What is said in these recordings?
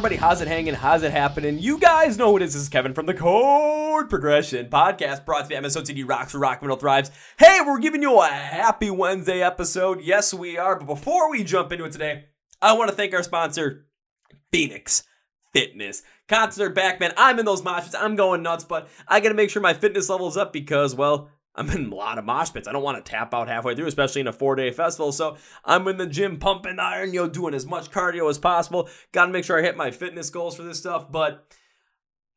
buddy? How's it hanging? How's it happening? You guys know what it is. This is Kevin from the Chord Progression Podcast, brought to you by MSOTD Rocks for Rock Metal Thrives. Hey, we're giving you a happy Wednesday episode. Yes, we are. But before we jump into it today, I want to thank our sponsor, Phoenix Fitness. Concerts are back, man. I'm in those pits. I'm going nuts, but I got to make sure my fitness level's up because, well, I'm in a lot of mosh pits. I don't want to tap out halfway through, especially in a four day festival. So I'm in the gym pumping iron, know, doing as much cardio as possible. Got to make sure I hit my fitness goals for this stuff. But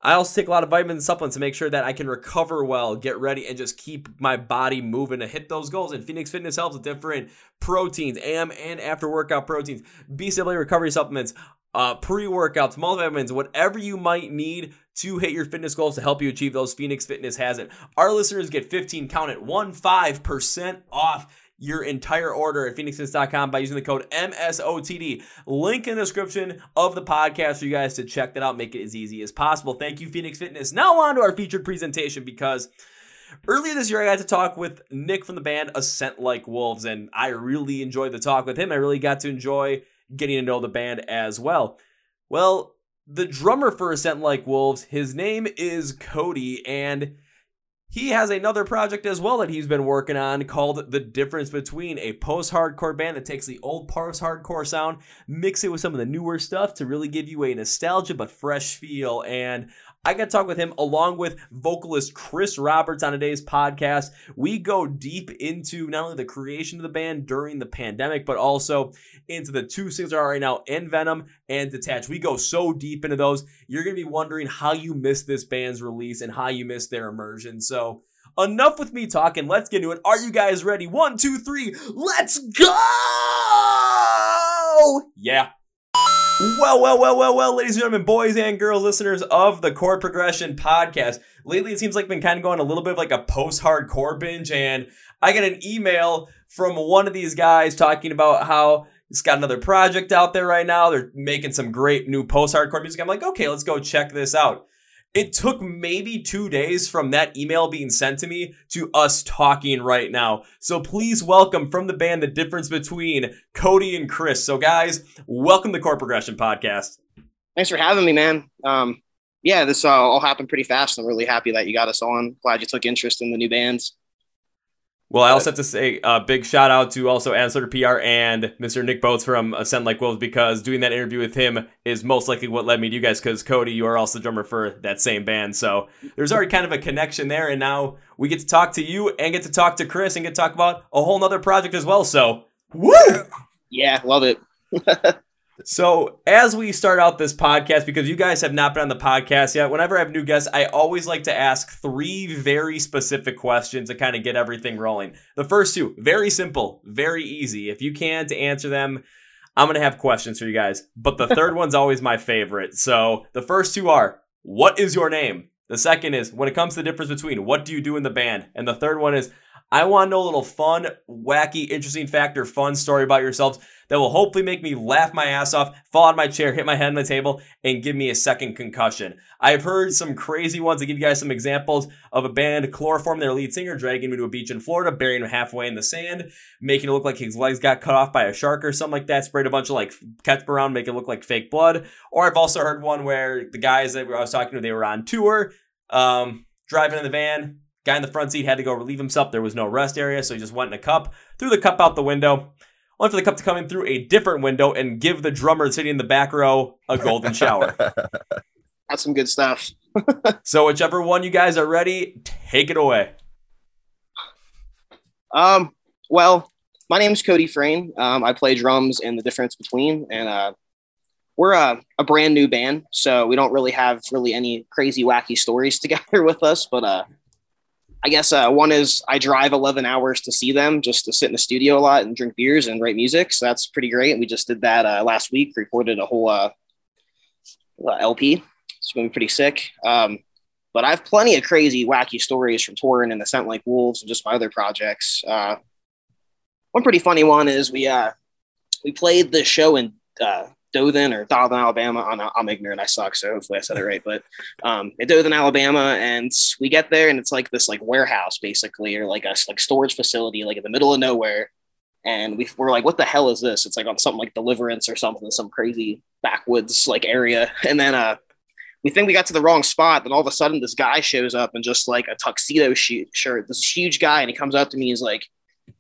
I also take a lot of vitamins and supplements to make sure that I can recover well, get ready, and just keep my body moving to hit those goals. And Phoenix Fitness helps with different proteins, AM and after workout proteins, BCAA recovery supplements, uh, pre workouts, multivitamins, whatever you might need to hit your fitness goals to help you achieve those. Phoenix Fitness has it. Our listeners get 15 count it, 1 5% off your entire order at phoenixfitness.com by using the code MSOTD. Link in the description of the podcast for you guys to check that out, make it as easy as possible. Thank you, Phoenix Fitness. Now on to our featured presentation because Earlier this year, I got to talk with Nick from the band Ascent Like Wolves, and I really enjoyed the talk with him. I really got to enjoy getting to know the band as well. Well, the drummer for Ascent Like Wolves, his name is Cody, and he has another project as well that he's been working on called The Difference Between, a post hardcore band that takes the old post hardcore sound, mix it with some of the newer stuff to really give you a nostalgia but fresh feel. And I got to talk with him along with vocalist Chris Roberts on today's podcast. We go deep into not only the creation of the band during the pandemic, but also into the two singles that are right now, Envenom and Detached. We go so deep into those. You're going to be wondering how you missed this band's release and how you missed their immersion. So, enough with me talking. Let's get into it. Are you guys ready? One, two, three, let's go! Yeah. Well, well, well, well, well, ladies and gentlemen, boys and girls, listeners of the Chord Progression podcast. Lately, it seems like I've been kind of going a little bit of like a post-hardcore binge, and I got an email from one of these guys talking about how he's got another project out there right now. They're making some great new post-hardcore music. I'm like, okay, let's go check this out. It took maybe two days from that email being sent to me to us talking right now. So please welcome from the band the difference between Cody and Chris. So, guys, welcome to Chord Progression Podcast. Thanks for having me, man. Um, yeah, this uh, all happened pretty fast. I'm really happy that you got us on. Glad you took interest in the new bands. Well, I also have to say a uh, big shout out to also Answer PR and Mr. Nick Both from Ascent Like Wolves because doing that interview with him is most likely what led me to you guys because Cody, you are also the drummer for that same band. So there's already kind of a connection there. And now we get to talk to you and get to talk to Chris and get to talk about a whole nother project as well. So, woo! Yeah, love it. So, as we start out this podcast, because you guys have not been on the podcast yet, whenever I have new guests, I always like to ask three very specific questions to kind of get everything rolling. The first two, very simple, very easy. If you can't answer them, I'm going to have questions for you guys. But the third one's always my favorite. So, the first two are what is your name? The second is when it comes to the difference between what do you do in the band? And the third one is I want to know a little fun, wacky, interesting factor, fun story about yourselves that will hopefully make me laugh my ass off, fall out of my chair, hit my head on the table, and give me a second concussion. I've heard some crazy ones. to give you guys some examples of a band, Chloroform, their lead singer, dragging him to a beach in Florida, burying him halfway in the sand, making it look like his legs got cut off by a shark or something like that, sprayed a bunch of like ketchup around, make it look like fake blood. Or I've also heard one where the guys that I was talking to, they were on tour, um, driving in the van, Guy in the front seat had to go relieve himself. There was no rest area, so he just went in a cup, threw the cup out the window, only for the cup to come in through a different window and give the drummer sitting in the back row a golden shower. That's some good stuff. so whichever one you guys are ready, take it away. Um, well, my name is Cody Frayne. Um, I play drums in the difference between, and uh, we're a, a brand new band, so we don't really have really any crazy wacky stories together with us. But uh, I guess uh, one is I drive 11 hours to see them just to sit in the studio a lot and drink beers and write music. So that's pretty great. We just did that uh, last week, recorded a whole uh, LP. It's going to be pretty sick. Um, but I have plenty of crazy, wacky stories from touring and the Scent Like Wolves and just my other projects. Uh, one pretty funny one is we uh, we played the show in uh, Dothan or Dothan, Alabama. I'm, I'm, ignorant. I suck. So hopefully I said it right. But um, at Dothan, Alabama, and we get there and it's like this like warehouse basically, or like a like storage facility, like in the middle of nowhere. and we were like, "What the hell is this?" It's like on something like Deliverance or something, some crazy backwoods like area. And then uh, we think we got to the wrong spot. Then all of a sudden, this guy shows up in just like a tuxedo shirt. This huge guy, and he comes up to me. He's like,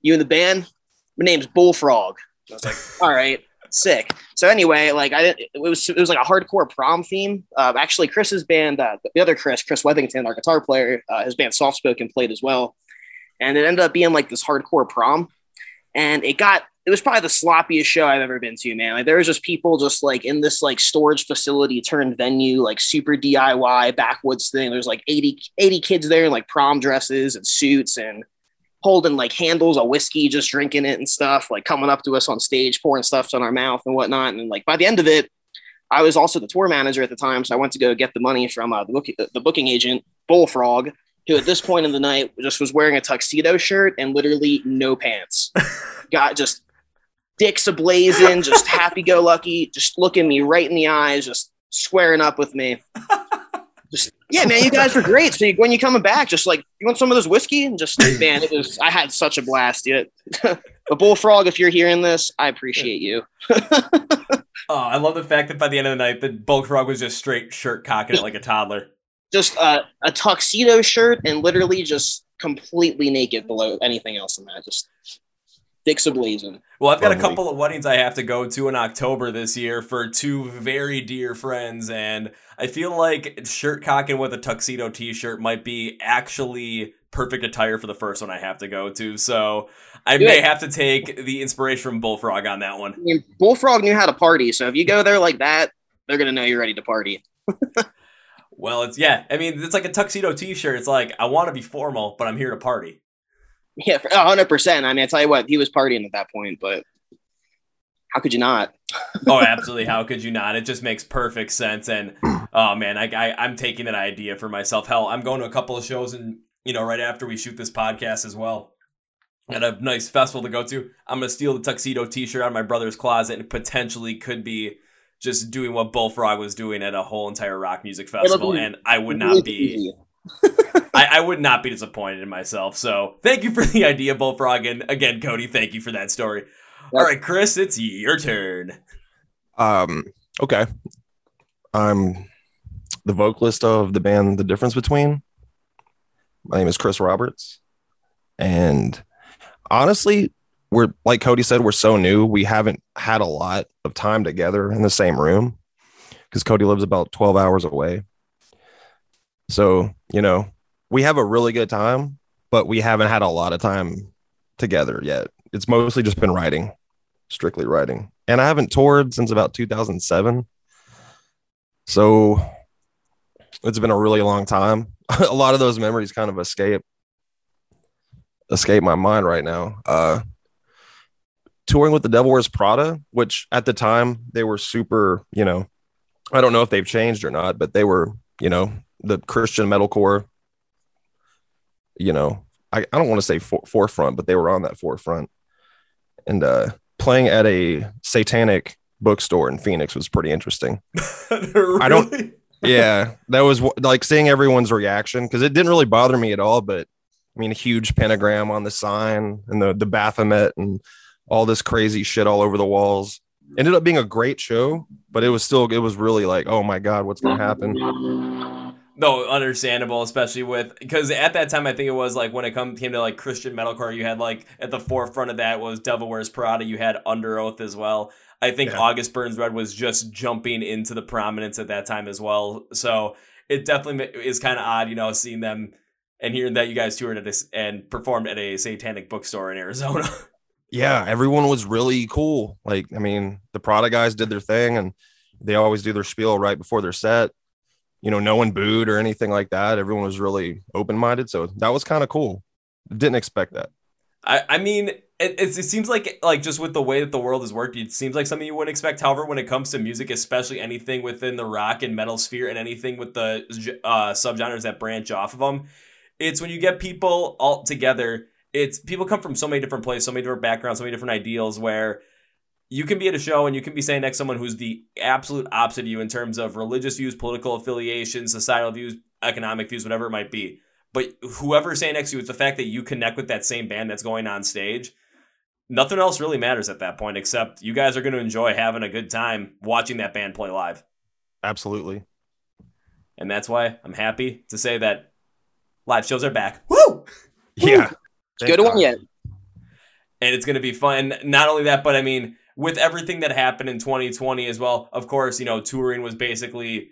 "You in the band? My name's Bullfrog." I was like, "All right." Sick. So anyway, like I didn't, it was it was like a hardcore prom theme. Uh, actually, Chris's band, uh, the other Chris, Chris Wethington, our guitar player, uh, his band Soft Spoken played as well, and it ended up being like this hardcore prom and it got it was probably the sloppiest show I've ever been to, man. Like there was just people just like in this like storage facility turned venue, like super DIY backwoods thing. There's like 80, 80 kids there in like prom dresses and suits and holding like handles of whiskey, just drinking it and stuff, like coming up to us on stage, pouring stuff on our mouth and whatnot. And like by the end of it, I was also the tour manager at the time, so I went to go get the money from uh, the, book, the booking agent, Bullfrog, who at this point in the night just was wearing a tuxedo shirt and literally no pants. Got just dicks ablazing, just happy go lucky, just looking me right in the eyes, just squaring up with me. Just yeah, man, you guys were great. So you, when you coming back, just like you want some of this whiskey, and just man, it was I had such a blast. Yeah, but Bullfrog, if you're hearing this, I appreciate you. oh, I love the fact that by the end of the night, the Bullfrog was just straight shirt cocking it like a toddler just a, a tuxedo shirt and literally just completely naked below anything else in that. Just dicks ablazing. Well, I've got a couple of weddings I have to go to in October this year for two very dear friends, and I feel like shirt cocking with a tuxedo T-shirt might be actually perfect attire for the first one I have to go to. So I Good. may have to take the inspiration from Bullfrog on that one. I mean, Bullfrog knew how to party, so if you go there like that, they're gonna know you're ready to party. Well, it's yeah. I mean, it's like a tuxedo T-shirt. It's like I want to be formal, but I'm here to party. Yeah, hundred percent. I mean, I tell you what, he was partying at that point, but how could you not? oh, absolutely. How could you not? It just makes perfect sense. And oh man, I, I I'm taking that idea for myself. Hell, I'm going to a couple of shows, and you know, right after we shoot this podcast as well. Got a nice festival to go to. I'm gonna steal the tuxedo T-shirt out of my brother's closet, and potentially could be just doing what Bullfrog was doing at a whole entire rock music festival, and I would not be. I, I, would not be disappointed in myself. So thank you for the idea, Bullfrog, and again, Cody, thank you for that story. Yep. All right, Chris, it's your turn. Um. Okay. I'm the vocalist of the band The Difference Between. My name is Chris Roberts, and honestly, we're like Cody said, we're so new. We haven't had a lot of time together in the same room because Cody lives about 12 hours away. So, you know, we have a really good time, but we haven't had a lot of time together yet. It's mostly just been writing, strictly writing. And I haven't toured since about 2007. So it's been a really long time. a lot of those memories kind of escape escape my mind right now. Uh touring with the Devil Wears Prada, which at the time they were super, you know, I don't know if they've changed or not, but they were, you know, the Christian metalcore, you know, I, I don't want to say for, forefront, but they were on that forefront. And uh, playing at a satanic bookstore in Phoenix was pretty interesting. really? I don't, yeah, that was like seeing everyone's reaction because it didn't really bother me at all, but I mean, a huge pentagram on the sign and the, the Baphomet and all this crazy shit all over the walls. Ended up being a great show, but it was still it was really like, oh my god, what's gonna happen? No, understandable, especially with because at that time I think it was like when it come came to like Christian metalcore, you had like at the forefront of that was Devil Wears Prada, you had Underoath as well. I think yeah. August Burns Red was just jumping into the prominence at that time as well. So it definitely is kind of odd, you know, seeing them and hearing that you guys toured at a, and performed at a satanic bookstore in Arizona. yeah, everyone was really cool. Like, I mean, the Prada guys did their thing and they always do their spiel right before their set. You know, no one booed or anything like that. Everyone was really open minded. So that was kind of cool. Didn't expect that. I, I mean, it, it, seems like like just with the way that the world has worked, it seems like something you wouldn't expect. However, when it comes to music, especially anything within the rock and metal sphere, and anything with the uh, subgenres that branch off of them, it's when you get people all together it's people come from so many different places, so many different backgrounds, so many different ideals where you can be at a show and you can be saying next to someone who's the absolute opposite of you in terms of religious views, political affiliation, societal views, economic views, whatever it might be. But whoever's saying next to you, it's the fact that you connect with that same band that's going on stage. nothing else really matters at that point except you guys are going to enjoy having a good time watching that band play live. Absolutely. And that's why I'm happy to say that live shows are back. Woo! Yeah. Good one yet. And it's going to be fun. Not only that, but I mean, with everything that happened in 2020 as well, of course, you know, touring was basically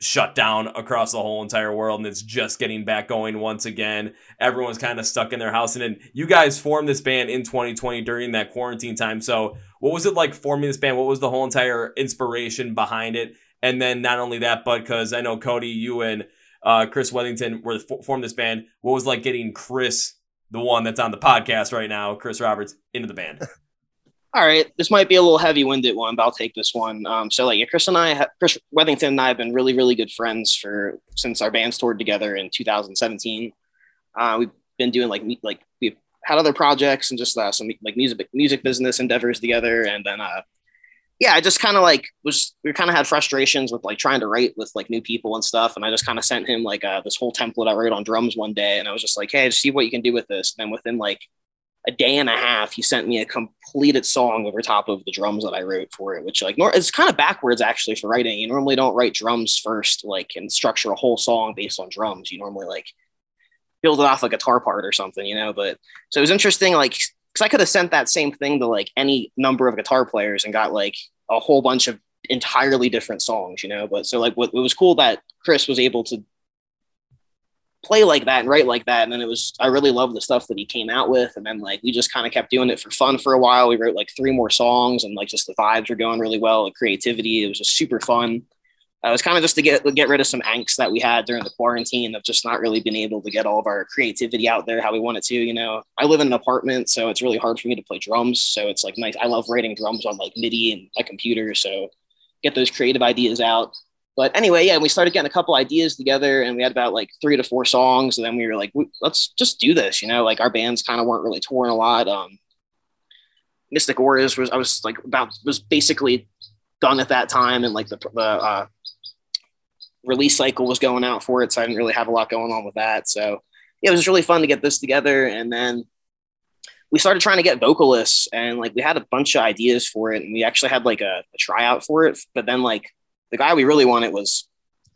shut down across the whole entire world and it's just getting back going once again. Everyone's kind of stuck in their house. And then you guys formed this band in 2020 during that quarantine time. So, what was it like forming this band? What was the whole entire inspiration behind it? And then not only that, but because I know Cody, you and uh, Chris Wethington were formed this band. What was like getting Chris, the one that's on the podcast right now, Chris Roberts, into the band? All right, this might be a little heavy-winded one, but I'll take this one. Um, so, like, Chris and I, Chris Wethington and I have been really, really good friends for since our bands toured together in 2017. Uh, we've been doing like like we've had other projects and just uh, some like music music business endeavors together, and then uh, yeah, I just kind of like was we kind of had frustrations with like trying to write with like new people and stuff, and I just kind of sent him like uh, this whole template I wrote on drums one day, and I was just like, hey, just see what you can do with this. And then within like a day and a half, he sent me a completed song over top of the drums that I wrote for it, which like nor- it's kind of backwards actually for writing. You normally don't write drums first, like and structure a whole song based on drums. You normally like build it off a guitar part or something, you know. But so it was interesting, like because I could have sent that same thing to like any number of guitar players and got like a whole bunch of entirely different songs, you know. But so like what it was cool that Chris was able to play like that and write like that. And then it was, I really loved the stuff that he came out with. And then like we just kind of kept doing it for fun for a while. We wrote like three more songs and like just the vibes were going really well. The creativity, it was just super fun. Uh, it was kind of just to get get rid of some angst that we had during the quarantine of just not really being able to get all of our creativity out there how we wanted to. You know, I live in an apartment, so it's really hard for me to play drums. So it's like nice. I love writing drums on like MIDI and my computer. So get those creative ideas out. But anyway, yeah, we started getting a couple ideas together, and we had about like three to four songs, and then we were like, let's just do this. You know, like our bands kind of weren't really touring a lot. Um, Mystic Auras was I was like about was basically done at that time, and like the the uh, release cycle was going out for it, so I didn't really have a lot going on with that. So yeah, it was really fun to get this together, and then we started trying to get vocalists, and like we had a bunch of ideas for it, and we actually had like a, a tryout for it, but then like the guy we really wanted was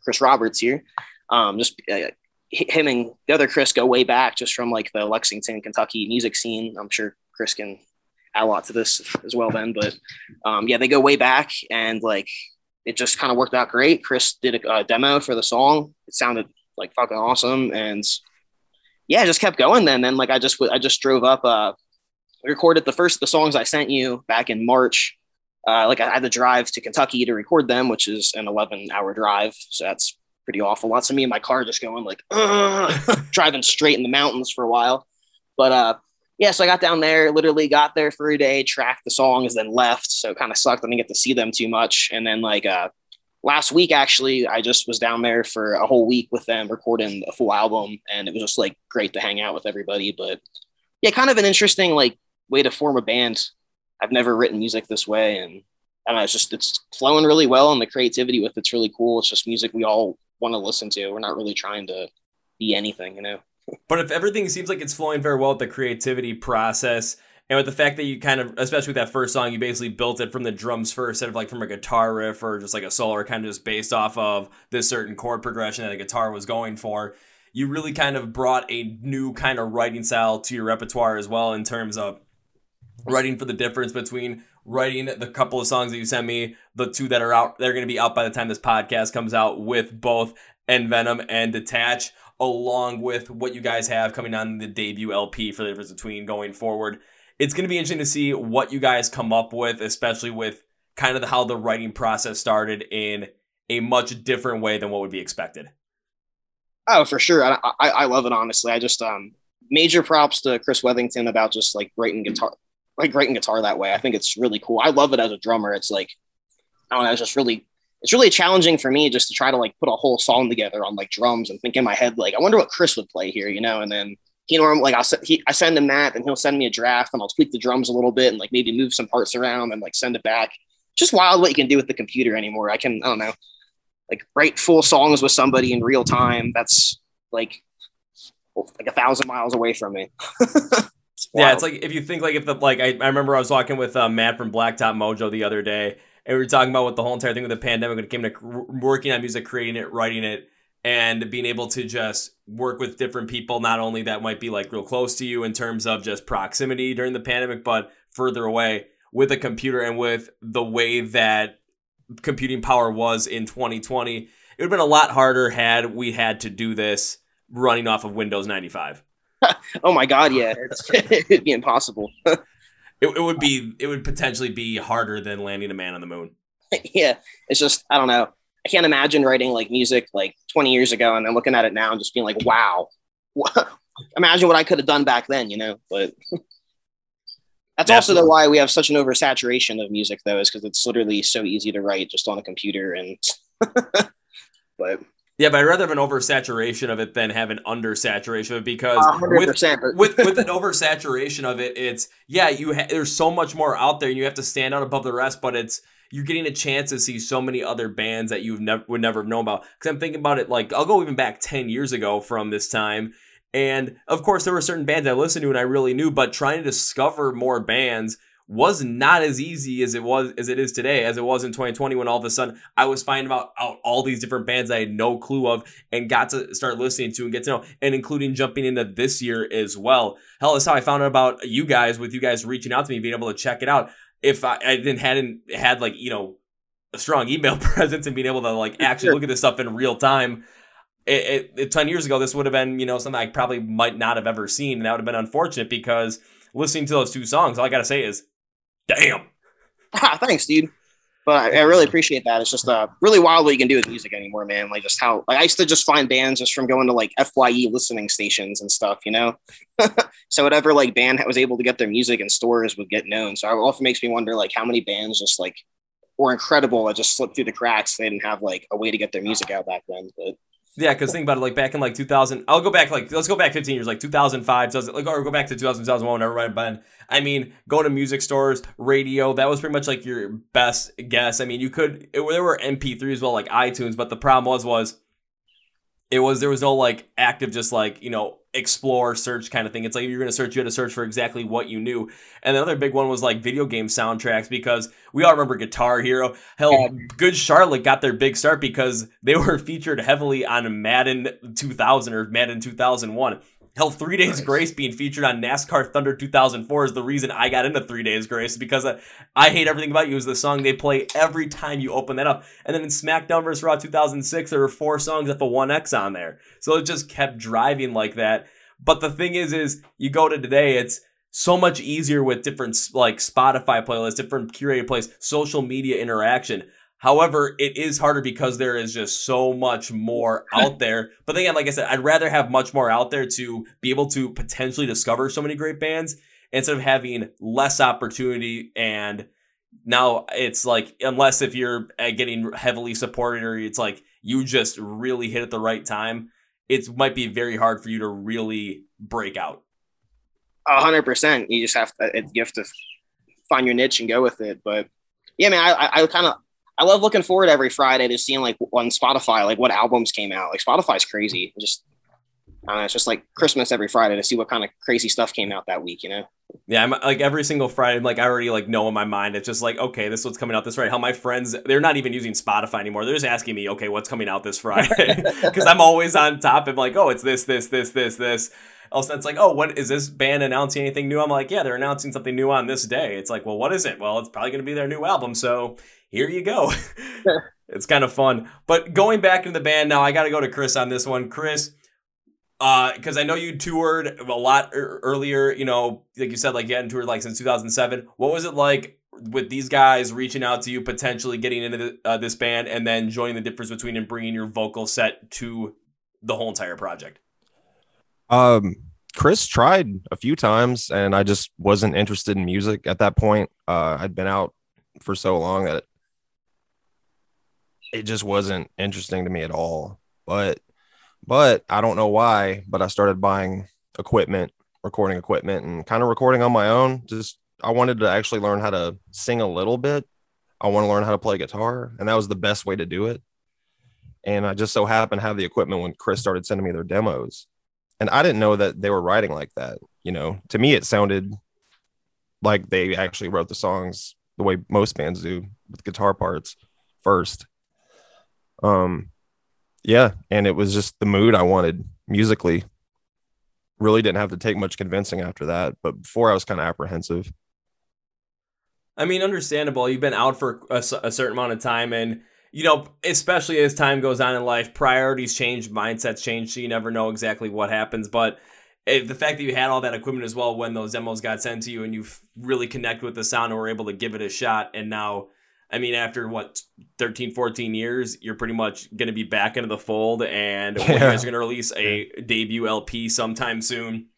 Chris Roberts here. Um, just uh, him and the other Chris go way back, just from like the Lexington, Kentucky music scene. I'm sure Chris can add a lot to this as well then, but um, yeah, they go way back, and like it just kind of worked out great. Chris did a, a, demo for the song. It sounded like fucking awesome, and yeah, just kept going. Then, then like I just I just drove up. Uh, recorded the first the songs I sent you back in March uh, like I had to drive to Kentucky to record them, which is an 11 hour drive. So that's pretty awful. Lots of me in my car just going like, driving straight in the mountains for a while. But uh, yeah, so I got down there, literally got there for a day, tracked the songs, then left. So it kind of sucked. I didn't get to see them too much. And then like uh, last week, actually, I just was down there for a whole week with them recording a full album. And it was just like great to hang out with everybody. But yeah, kind of an interesting like way to form a band I've never written music this way, and I don't know, it's just it's flowing really well, and the creativity with it's really cool. It's just music we all want to listen to. We're not really trying to be anything, you know. but if everything seems like it's flowing very well with the creativity process, and with the fact that you kind of, especially with that first song, you basically built it from the drums first, instead of like from a guitar riff or just like a solo, or kind of just based off of this certain chord progression that a guitar was going for. You really kind of brought a new kind of writing style to your repertoire as well in terms of writing for the difference between writing the couple of songs that you sent me, the two that are out, they're going to be out by the time this podcast comes out with both Envenom and Detach, along with what you guys have coming on the debut LP for the difference between going forward. It's going to be interesting to see what you guys come up with, especially with kind of how the writing process started in a much different way than what would be expected. Oh, for sure. I, I, I love it, honestly. I just, um, major props to Chris Wethington about just like writing guitar, like writing guitar that way. I think it's really cool. I love it as a drummer. It's like I don't know, it's just really it's really challenging for me just to try to like put a whole song together on like drums and think in my head like I wonder what Chris would play here, you know, and then he normally like I'll he, I send him that and he'll send me a draft and I'll tweak the drums a little bit and like maybe move some parts around and like send it back. Just wild what you can do with the computer anymore. I can I don't know, like write full songs with somebody in real time. That's like like a thousand miles away from me. yeah, it's like if you think like if the like I, I remember I was talking with uh, Matt from Blacktop Mojo the other day, and we were talking about what the whole entire thing with the pandemic when it came to working on music, creating it, writing it, and being able to just work with different people, not only that might be like real close to you in terms of just proximity during the pandemic, but further away with a computer and with the way that computing power was in 2020. It would have been a lot harder had we had to do this running off of Windows 95. oh my God, yeah, it'd be impossible. it, it would be, it would potentially be harder than landing a man on the moon. yeah, it's just I don't know. I can't imagine writing like music like 20 years ago and then looking at it now and just being like, wow, imagine what I could have done back then, you know. But that's also the why we have such an oversaturation of music, though, is because it's literally so easy to write just on a computer. And but yeah, but I'd rather have an oversaturation of it than have an undersaturation of it because with, with with an oversaturation of it, it's yeah, you ha- there's so much more out there, and you have to stand out above the rest. But it's you're getting a chance to see so many other bands that you never would never have known about. Because I'm thinking about it, like I'll go even back ten years ago from this time, and of course there were certain bands I listened to and I really knew, but trying to discover more bands was not as easy as it was as it is today as it was in 2020 when all of a sudden I was finding out, out all these different bands I had no clue of and got to start listening to and get to know and including jumping into this year as well. Hell, that's how I found out about you guys with you guys reaching out to me being able to check it out if I, I didn't hadn't had like you know a strong email presence and being able to like actually look at this stuff in real time. It, it, it, 10 years ago, this would have been, you know, something I probably might not have ever seen. And that would have been unfortunate because listening to those two songs, all I got to say is, damn. Ah, thanks, dude. But I, I, really appreciate that. It's just uh, really wild what you can do with music anymore, man. Like just how like I used to just find bands just from going to like FYE listening stations and stuff, you know. so whatever like band was able to get their music in stores would get known. So it often makes me wonder like how many bands just like were incredible that just slipped through the cracks. They didn't have like a way to get their music out back then. But yeah, because think about it, like back in like 2000, I'll go back like let's go back 15 years, like 2005, 2000, like or go back to 2000, 2001, whenever I've been. I mean, going to music stores, radio, that was pretty much like your best guess. I mean, you could it, there were MP3 as well, like iTunes, but the problem was was it was there was no like active just like you know explore search kind of thing. It's like if you're going to search you had to search for exactly what you knew. And the other big one was like video game soundtracks because we all remember guitar hero. Hell yeah. good charlotte got their big start because they were featured heavily on madden 2000 or madden 2001 Hell, Three Days. Grace being featured on NASCAR Thunder 2004 is the reason I got into Three Days Grace because I, I Hate Everything About You is the song they play every time you open that up. And then in SmackDown vs. Raw 2006, there were four songs at the 1X on there. So it just kept driving like that. But the thing is, is you go to today, it's so much easier with different like Spotify playlists, different curated plays, social media interaction. However, it is harder because there is just so much more out there. But then again, like I said, I'd rather have much more out there to be able to potentially discover so many great bands instead of having less opportunity. And now it's like unless if you're uh, getting heavily supported or it's like you just really hit at the right time it might be very hard for you to really break out. A hundred percent. You just have to you have to find your niche and go with it. But yeah man i i kind of I love looking forward every Friday to seeing like on Spotify like what albums came out. Like Spotify's crazy. Just know, it's just like Christmas every Friday to see what kind of crazy stuff came out that week. You know. Yeah, I'm like every single Friday. Like I already like know in my mind. It's just like okay, this is what's coming out this Friday. How my friends they're not even using Spotify anymore. They're just asking me, okay, what's coming out this Friday? Because I'm always on top of like, oh, it's this, this, this, this, this. Also, it's like, oh, what is this band announcing anything new? I'm like, yeah, they're announcing something new on this day. It's like, well, what is it? Well, it's probably going to be their new album. So here you go. it's kind of fun. But going back into the band now, I got to go to Chris on this one. Chris, because uh, I know you toured a lot earlier. You know, like you said, like you hadn't toured like since 2007. What was it like with these guys reaching out to you, potentially getting into the, uh, this band, and then joining the difference between and bringing your vocal set to the whole entire project? Um, Chris tried a few times, and I just wasn't interested in music at that point. Uh, I'd been out for so long that it just wasn't interesting to me at all. But but I don't know why, but I started buying equipment, recording equipment and kind of recording on my own. Just I wanted to actually learn how to sing a little bit. I want to learn how to play guitar, and that was the best way to do it. And I just so happened to have the equipment when Chris started sending me their demos. And I didn't know that they were writing like that. you know, to me it sounded like they actually wrote the songs the way most bands do with guitar parts first. Um yeah, and it was just the mood I wanted musically. Really didn't have to take much convincing after that, but before I was kind of apprehensive. I mean, understandable. You've been out for a, a, certain amount of time, and you know, especially as time goes on in life, priorities change, mindsets change, so you never know exactly what happens. But if the fact that you had all that equipment as well when those demos got sent to you, and you really connect with the sound and were able to give it a shot, and now, I mean, after what 13, 14 years, you're pretty much going to be back into the fold, and yeah. you guys are going to release a debut LP sometime soon,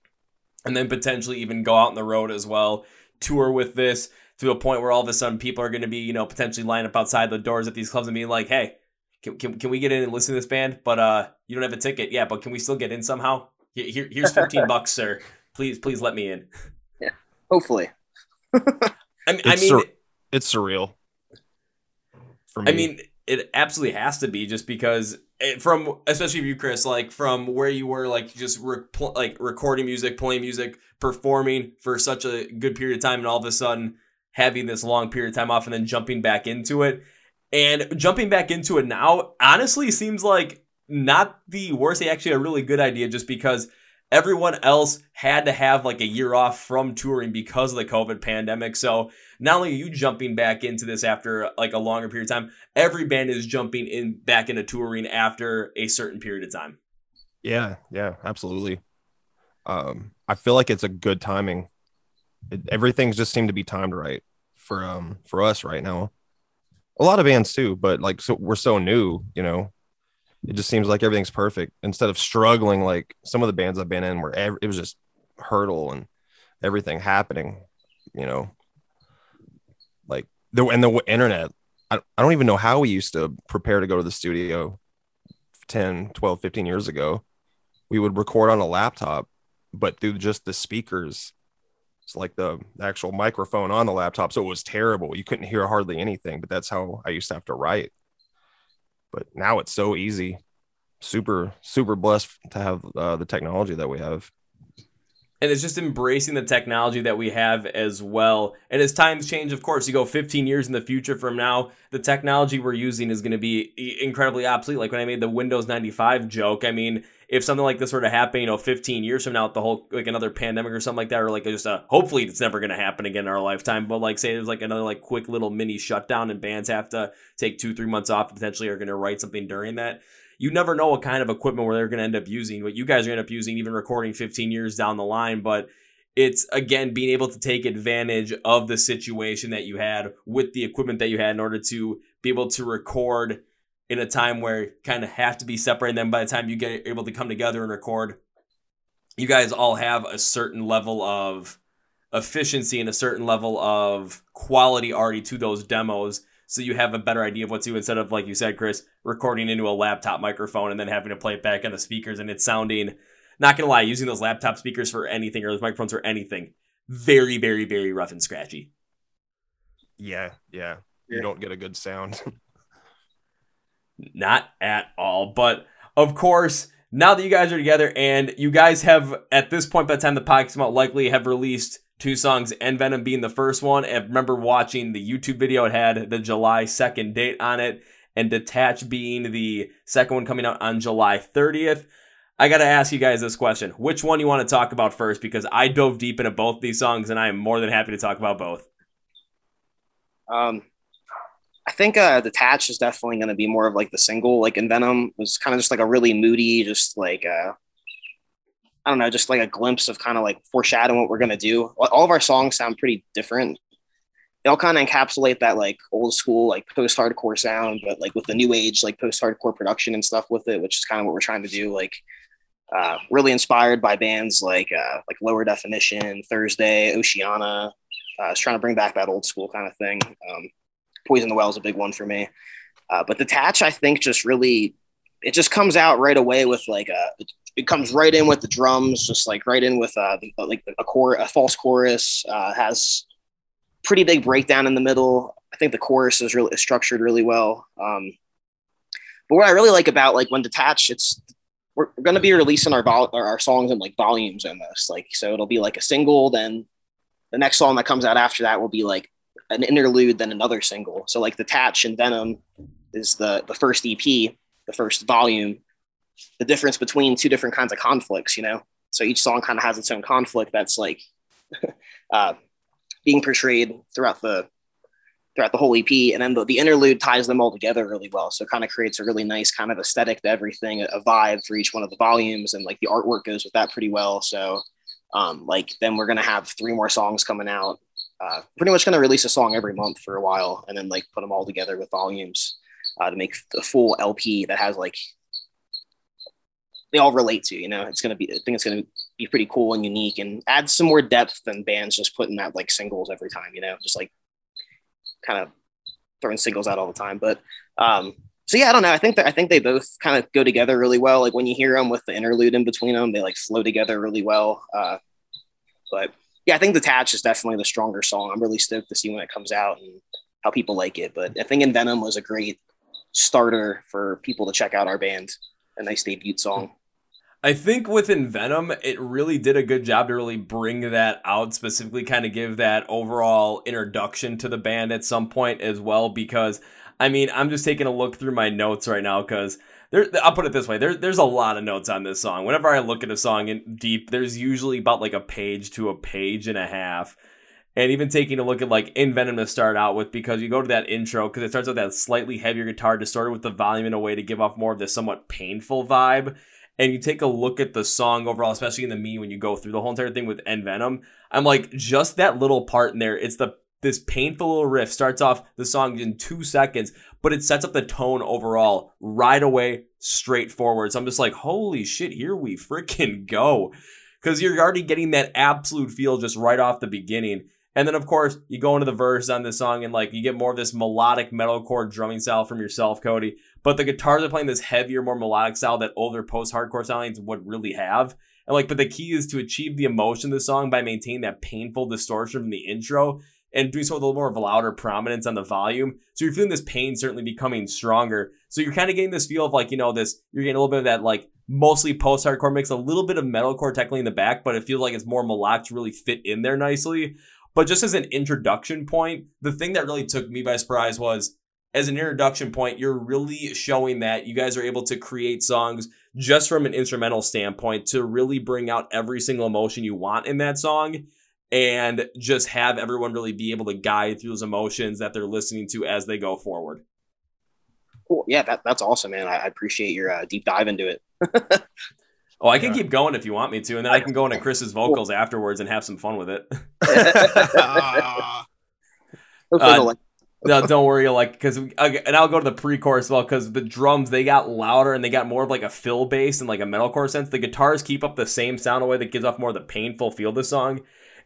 and then potentially even go out on the road as well, tour with this to a point where all of a sudden people are going to be, you know, potentially lining up outside the doors at these clubs and being like, hey, can, can, can we get in and listen to this band? But uh, you don't have a ticket. Yeah, but can we still get in somehow? Here, here's 15 bucks, sir. Please, please let me in. Yeah, hopefully. I mean, I mean sur- it's surreal. For me. I mean, it absolutely has to be just because it, from especially you chris like from where you were like just re- pl- like recording music playing music performing for such a good period of time and all of a sudden having this long period of time off and then jumping back into it. And jumping back into it now honestly seems like not the worst, actually a really good idea just because everyone else had to have like a year off from touring because of the COVID pandemic. So not only are you jumping back into this after like a longer period of time, every band is jumping in back into touring after a certain period of time. Yeah, yeah, absolutely. Um, I feel like it's a good timing it, everything's just seemed to be timed right for um for us right now. A lot of bands too, but like so we're so new, you know. It just seems like everything's perfect instead of struggling like some of the bands I've been in where every, it was just hurdle and everything happening, you know. Like the and the internet, I, I don't even know how we used to prepare to go to the studio 10, 12, 15 years ago. We would record on a laptop, but through just the speakers it's like the actual microphone on the laptop. So it was terrible. You couldn't hear hardly anything, but that's how I used to have to write. But now it's so easy. Super, super blessed to have uh, the technology that we have. And it's just embracing the technology that we have as well. And as times change, of course, you go 15 years in the future from now, the technology we're using is going to be incredibly obsolete. Like when I made the Windows 95 joke, I mean, if something like this were to happen, you know, 15 years from now, the whole like another pandemic or something like that, or like just a hopefully it's never going to happen again in our lifetime. But like say there's like another like quick little mini shutdown and bands have to take two three months off, potentially are going to write something during that. You never know what kind of equipment where they're going to end up using, what you guys are going to end up using, even recording 15 years down the line. But it's again being able to take advantage of the situation that you had with the equipment that you had in order to be able to record in a time where you kind of have to be separated. then by the time you get able to come together and record, you guys all have a certain level of efficiency and a certain level of quality already to those demos. So you have a better idea of what to do instead of, like you said, Chris, recording into a laptop microphone and then having to play it back on the speakers and it's sounding, not gonna lie, using those laptop speakers for anything or those microphones for anything, very, very, very rough and scratchy. Yeah, yeah. You don't get a good sound. Not at all. But of course, now that you guys are together and you guys have, at this point by the time the podcast come out, likely have released two songs, Envenom being the first one. I remember watching the YouTube video, it had the July 2nd date on it, and Detach being the second one coming out on July 30th. I got to ask you guys this question. Which one you want to talk about first? Because I dove deep into both these songs and I am more than happy to talk about both. Um, I think uh, Detached is definitely going to be more of like the single. Like Envenom was kind of just like a really moody, just like uh, I don't know, just like a glimpse of kind of like foreshadowing what we're to do. All of our songs sound pretty different. They all kind of encapsulate that like old school, like post hardcore sound, but like with the new age, like post hardcore production and stuff with it, which is kind of what we're trying to do. Like, uh, really inspired by bands like uh, like Lower Definition, Thursday, Oceana. Uh, I was trying to bring back that old school kind of thing. Um, Poison the Well is a big one for me. Uh, but Detach, I think, just really it just comes out right away with like a uh, it comes right in with the drums, just like right in with uh, like a core a false chorus uh, has pretty big breakdown in the middle. I think the chorus is really is structured really well. Um, but what I really like about like when detached, it's we're going to be releasing our vol- our songs in like volumes almost like so it'll be like a single then the next song that comes out after that will be like an interlude then another single so like detach and venom is the the first ep the first volume the difference between two different kinds of conflicts you know so each song kind of has its own conflict that's like uh, being portrayed throughout the throughout the whole EP. And then the, the interlude ties them all together really well. So it kind of creates a really nice kind of aesthetic to everything, a, a vibe for each one of the volumes. And like the artwork goes with that pretty well. So um, like then we're going to have three more songs coming out. Uh, pretty much going to release a song every month for a while and then like put them all together with volumes uh, to make a full LP that has like they all relate to, you know, it's to be, I think it's to be pretty cool and unique and add some more depth than bands just putting out like singles every time, you know, just like kind of throwing singles out all the time. But um, so yeah, I don't know. I think that I think they both kind of go together really well. Like when you hear them with the interlude in between them, they like flow together really well. Uh, but yeah, I think Detach is definitely the stronger song. I'm really stoked to see when it comes out and how people like it. But I think Envenom was a great starter for people to check out our band. A nice debut song. I think with Envenom, it really did a good job to really bring that out, specifically kind of give that overall introduction to the band at some point as well. Because I mean, I'm just taking a look through my notes right now because there. I'll put it this way: there, there's a lot of notes on this song. Whenever I look at a song in deep, there's usually about like a page to a page and a half. And even taking a look at like Envenom to start out with, because you go to that intro, because it starts with that slightly heavier guitar distorted with the volume in a way to give off more of this somewhat painful vibe and you take a look at the song overall, especially in the me when you go through the whole entire thing with Envenom, I'm like, just that little part in there, it's the this painful little riff starts off the song in two seconds, but it sets up the tone overall right away, straightforward. So I'm just like, holy shit, here we freaking go. Because you're already getting that absolute feel just right off the beginning. And then, of course, you go into the verse on this song and like you get more of this melodic metalcore drumming style from yourself, Cody. But the guitars are playing this heavier, more melodic style that older post-hardcore soundings would really have. And like, but the key is to achieve the emotion of the song by maintaining that painful distortion from the intro and doing so with a little more of a louder prominence on the volume. So you're feeling this pain certainly becoming stronger. So you're kind of getting this feel of like, you know, this, you're getting a little bit of that like mostly post-hardcore mix, a little bit of metalcore technically in the back, but it feels like it's more melodic to really fit in there nicely. But just as an introduction point, the thing that really took me by surprise was as an introduction point, you're really showing that you guys are able to create songs just from an instrumental standpoint to really bring out every single emotion you want in that song and just have everyone really be able to guide through those emotions that they're listening to as they go forward. Cool. Yeah, that, that's awesome, man. I, I appreciate your uh, deep dive into it. oh, I can yeah. keep going if you want me to, and then I can go into Chris's vocals afterwards and have some fun with it. uh, no, don't worry. Like, because and I'll go to the pre-chorus well because the drums they got louder and they got more of like a fill bass and like a metalcore sense. The guitars keep up the same sound away that gives off more of the painful feel of the song.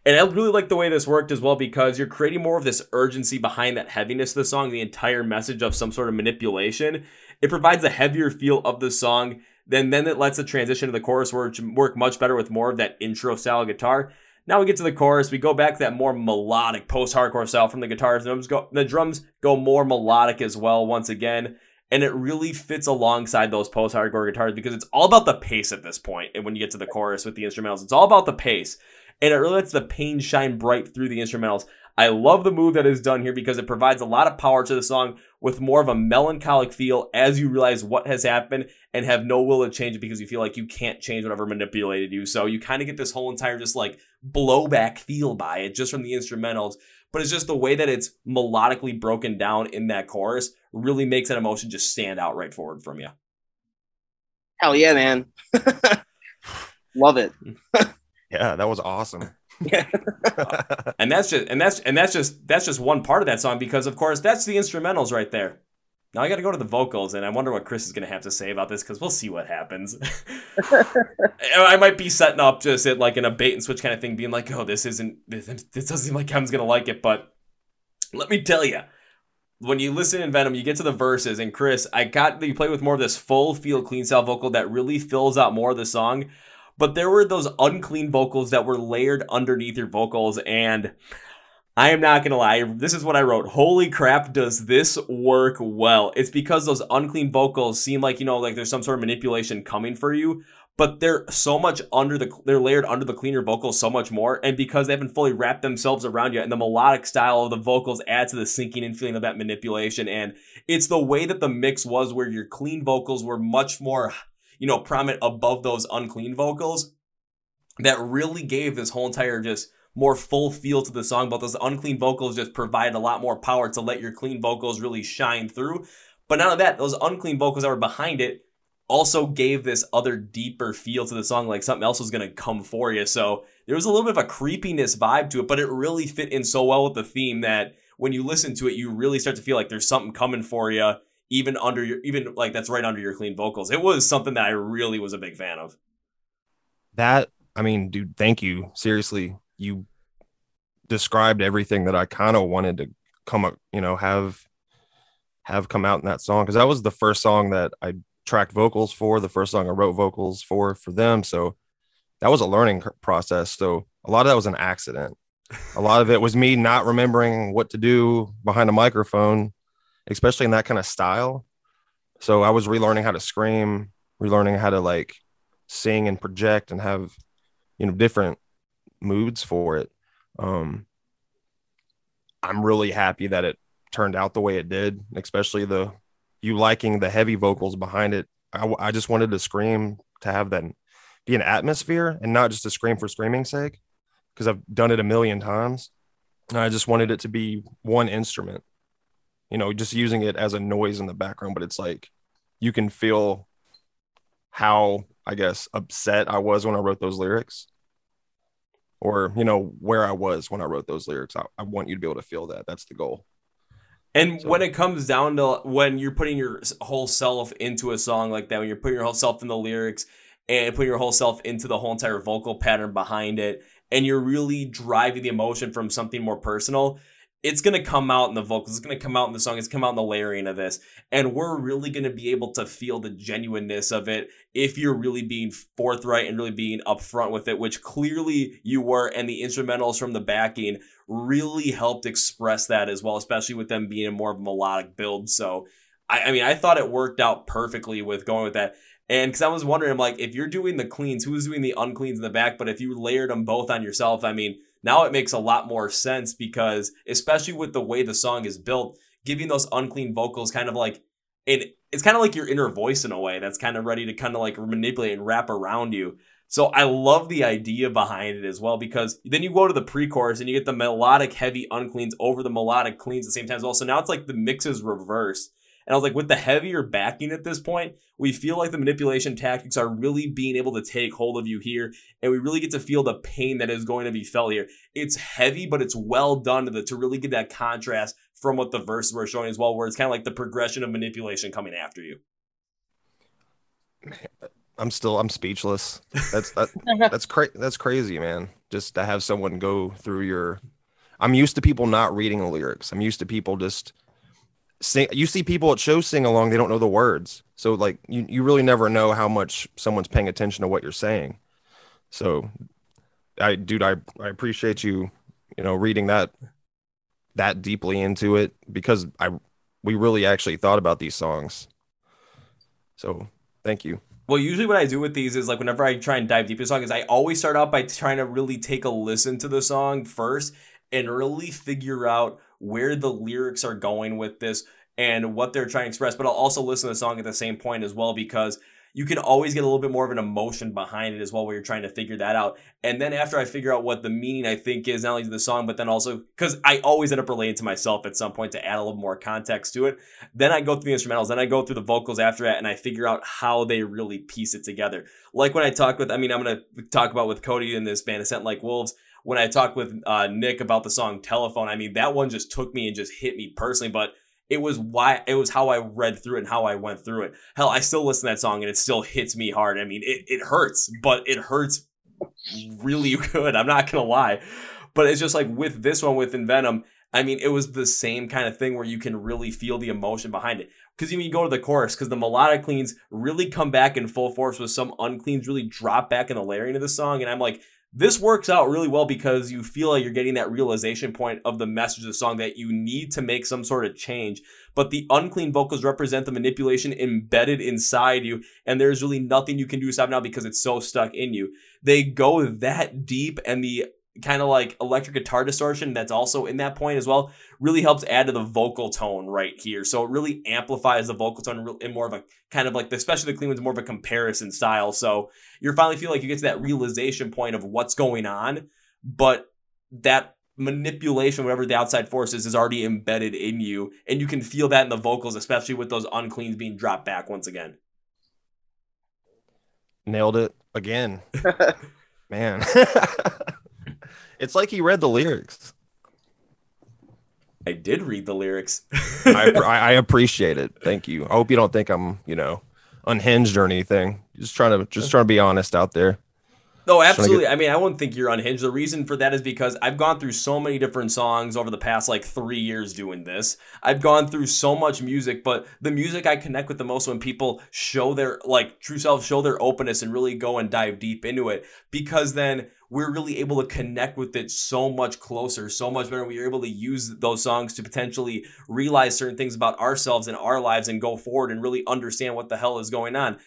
And I really like the way this worked as well because you're creating more of this urgency behind that heaviness of the song, the entire message of some sort of manipulation. It provides a heavier feel of the song. Then, then it lets the transition to the chorus work, work much better with more of that intro style guitar. Now we get to the chorus. We go back to that more melodic post-hardcore style from the guitars. The drums go, the drums go more melodic as well once again, and it really fits alongside those post-hardcore guitars because it's all about the pace at this point. And when you get to the chorus with the instrumentals, it's all about the pace, and it really lets the pain shine bright through the instrumentals. I love the move that is done here because it provides a lot of power to the song with more of a melancholic feel as you realize what has happened and have no will to change it because you feel like you can't change whatever manipulated you. So you kind of get this whole entire just like blowback feel by it just from the instrumentals. But it's just the way that it's melodically broken down in that chorus really makes that emotion just stand out right forward from you. Hell yeah, man. Love it. yeah, that was awesome. Yeah. and that's just and that's and that's just that's just one part of that song because of course that's the instrumentals right there. Now I got to go to the vocals, and I wonder what Chris is going to have to say about this because we'll see what happens. I might be setting up just it like in a bait and switch kind of thing, being like, "Oh, this isn't this, this doesn't seem like Kevin's going to like it," but let me tell you, when you listen in Venom, you get to the verses, and Chris, I got you play with more of this full feel clean style vocal that really fills out more of the song but there were those unclean vocals that were layered underneath your vocals and I am not gonna lie. This is what I wrote. Holy crap, does this work well? It's because those unclean vocals seem like you know, like there's some sort of manipulation coming for you, but they're so much under the they're layered under the cleaner vocals so much more, and because they haven't fully wrapped themselves around you, and the melodic style of the vocals adds to the sinking and feeling of that manipulation, and it's the way that the mix was where your clean vocals were much more, you know, prominent above those unclean vocals, that really gave this whole entire just more full feel to the song, but those unclean vocals just provide a lot more power to let your clean vocals really shine through. But not only that, those unclean vocals that were behind it also gave this other deeper feel to the song, like something else was gonna come for you. So there was a little bit of a creepiness vibe to it, but it really fit in so well with the theme that when you listen to it, you really start to feel like there's something coming for you, even under your, even like that's right under your clean vocals. It was something that I really was a big fan of. That I mean, dude, thank you. Seriously, you described everything that I kind of wanted to come up, you know, have have come out in that song because that was the first song that I tracked vocals for, the first song I wrote vocals for for them. So that was a learning process. So a lot of that was an accident. A lot of it was me not remembering what to do behind a microphone, especially in that kind of style. So I was relearning how to scream, relearning how to like sing and project and have, you know, different moods for it. Um, I'm really happy that it turned out the way it did, especially the you liking the heavy vocals behind it. I, I just wanted to scream to have that be an atmosphere and not just a scream for screaming's sake, because I've done it a million times. And I just wanted it to be one instrument, you know, just using it as a noise in the background. But it's like you can feel how, I guess, upset I was when I wrote those lyrics or you know where I was when I wrote those lyrics. I, I want you to be able to feel that. That's the goal. And so. when it comes down to when you're putting your whole self into a song like that, when you're putting your whole self in the lyrics and putting your whole self into the whole entire vocal pattern behind it, and you're really driving the emotion from something more personal, it's going to come out in the vocals. It's going to come out in the song. It's come out in the layering of this. And we're really going to be able to feel the genuineness of it if you're really being forthright and really being upfront with it, which clearly you were. And the instrumentals from the backing really helped express that as well, especially with them being a more melodic build. So, I, I mean, I thought it worked out perfectly with going with that. And because I was wondering, I'm like, if you're doing the cleans, who's doing the uncleans in the back? But if you layered them both on yourself, I mean, now it makes a lot more sense because, especially with the way the song is built, giving those unclean vocals kind of like, and it's kind of like your inner voice in a way that's kind of ready to kind of like manipulate and wrap around you. So I love the idea behind it as well because then you go to the pre-chorus and you get the melodic heavy uncleans over the melodic cleans at the same time as well. So now it's like the mix is reversed. And I was like, with the heavier backing at this point, we feel like the manipulation tactics are really being able to take hold of you here. And we really get to feel the pain that is going to be felt here. It's heavy, but it's well done to, the, to really get that contrast from what the verses were showing as well, where it's kind of like the progression of manipulation coming after you. I'm still I'm speechless. That's that that's crazy. That's crazy, man. Just to have someone go through your. I'm used to people not reading the lyrics. I'm used to people just sing you see people at shows sing along they don't know the words. So like you, you really never know how much someone's paying attention to what you're saying. So i dude i, I appreciate you you know reading that that deeply into it because i we really actually thought about these songs. So thank you. Well usually what i do with these is like whenever i try and dive deep into a song is i always start out by trying to really take a listen to the song first and really figure out where the lyrics are going with this and what they're trying to express. But I'll also listen to the song at the same point as well because you can always get a little bit more of an emotion behind it as well where you're trying to figure that out. And then after I figure out what the meaning I think is not only to the song, but then also because I always end up relating to myself at some point to add a little more context to it. Then I go through the instrumentals, then I go through the vocals after that and I figure out how they really piece it together. Like when I talk with, I mean, I'm to talk about with Cody in this band, A Scent Like Wolves when I talked with uh, Nick about the song Telephone, I mean, that one just took me and just hit me personally, but it was why it was how I read through it and how I went through it. Hell, I still listen to that song and it still hits me hard. I mean, it, it hurts, but it hurts really good. I'm not gonna lie. But it's just like with this one with Envenom, I mean, it was the same kind of thing where you can really feel the emotion behind it. Because even you go to the chorus, because the melodic cleans really come back in full force with some uncleans really drop back in the layering of the song. And I'm like, This works out really well because you feel like you're getting that realization point of the message of the song that you need to make some sort of change. But the unclean vocals represent the manipulation embedded inside you, and there's really nothing you can do to stop now because it's so stuck in you. They go that deep, and the kind of like electric guitar distortion that's also in that point as well really helps add to the vocal tone right here. So it really amplifies the vocal tone in more of a kind of like especially the clean one's more of a comparison style. So you're finally feel like you get to that realization point of what's going on but that manipulation whatever the outside force is is already embedded in you and you can feel that in the vocals especially with those uncleans being dropped back once again. Nailed it again. Man It's like he read the lyrics. I did read the lyrics. I, I appreciate it. Thank you. I hope you don't think I'm, you know, unhinged or anything. Just trying to just trying to be honest out there. No, absolutely. I mean, I wouldn't think you're unhinged. The reason for that is because I've gone through so many different songs over the past like three years doing this. I've gone through so much music, but the music I connect with the most when people show their like true self, show their openness and really go and dive deep into it. Because then we're really able to connect with it so much closer, so much better. We are able to use those songs to potentially realize certain things about ourselves and our lives and go forward and really understand what the hell is going on.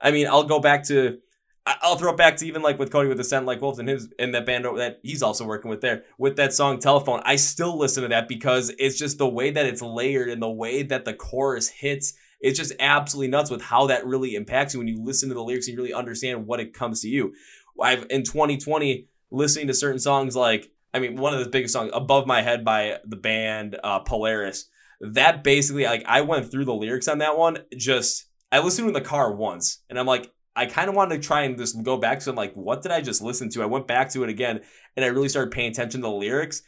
I mean, I'll go back to I'll throw it back to even like with Cody with the Sound Like Wolves and his and that band that he's also working with there with that song Telephone. I still listen to that because it's just the way that it's layered and the way that the chorus hits. It's just absolutely nuts with how that really impacts you when you listen to the lyrics and you really understand what it comes to you. I've in 2020 listening to certain songs like I mean one of the biggest songs Above My Head by the band uh, Polaris. That basically like I went through the lyrics on that one just I listened in the car once and I'm like I kind of wanted to try and just go back to I'm like, what did I just listen to? I went back to it again and I really started paying attention to the lyrics.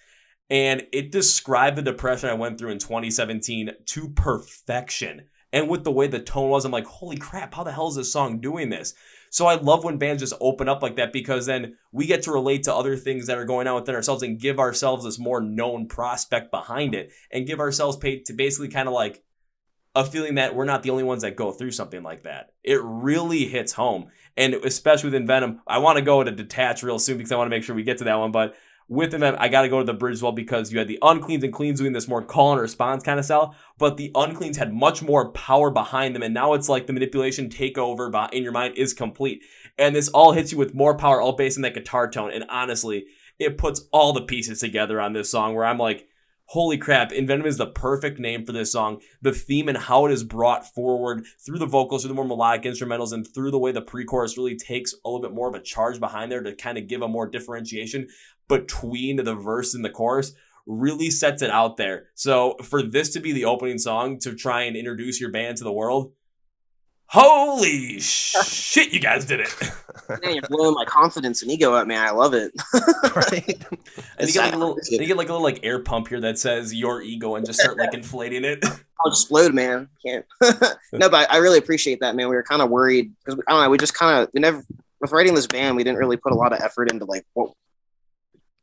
And it described the depression I went through in 2017 to perfection. And with the way the tone was, I'm like, holy crap, how the hell is this song doing this? So I love when bands just open up like that because then we get to relate to other things that are going on within ourselves and give ourselves this more known prospect behind it and give ourselves paid to basically kind of like a feeling that we're not the only ones that go through something like that. It really hits home. And especially with Envenom, I want to go to detach real soon because I want to make sure we get to that one. But with them, I got to go to the bridge as well because you had the uncleans and cleans doing this more call and response kind of style, but the uncleans had much more power behind them, and now it's like the manipulation takeover in your mind is complete, and this all hits you with more power, all based on that guitar tone, and honestly, it puts all the pieces together on this song where I'm like, Holy crap, Envenom is the perfect name for this song. The theme and how it is brought forward through the vocals, through the more melodic instrumentals, and through the way the pre chorus really takes a little bit more of a charge behind there to kind of give a more differentiation between the verse and the chorus really sets it out there. So for this to be the opening song to try and introduce your band to the world, Holy shit, you guys did it. man, you're blowing my confidence and ego up, man. I love it. right? And you get, like a little, you get like a little like air pump here that says your ego and just start like inflating it. I'll explode, man. Can't. no, but I really appreciate that, man. We were kind of worried because I don't know. We just kind of we never with writing this band, we didn't really put a lot of effort into like what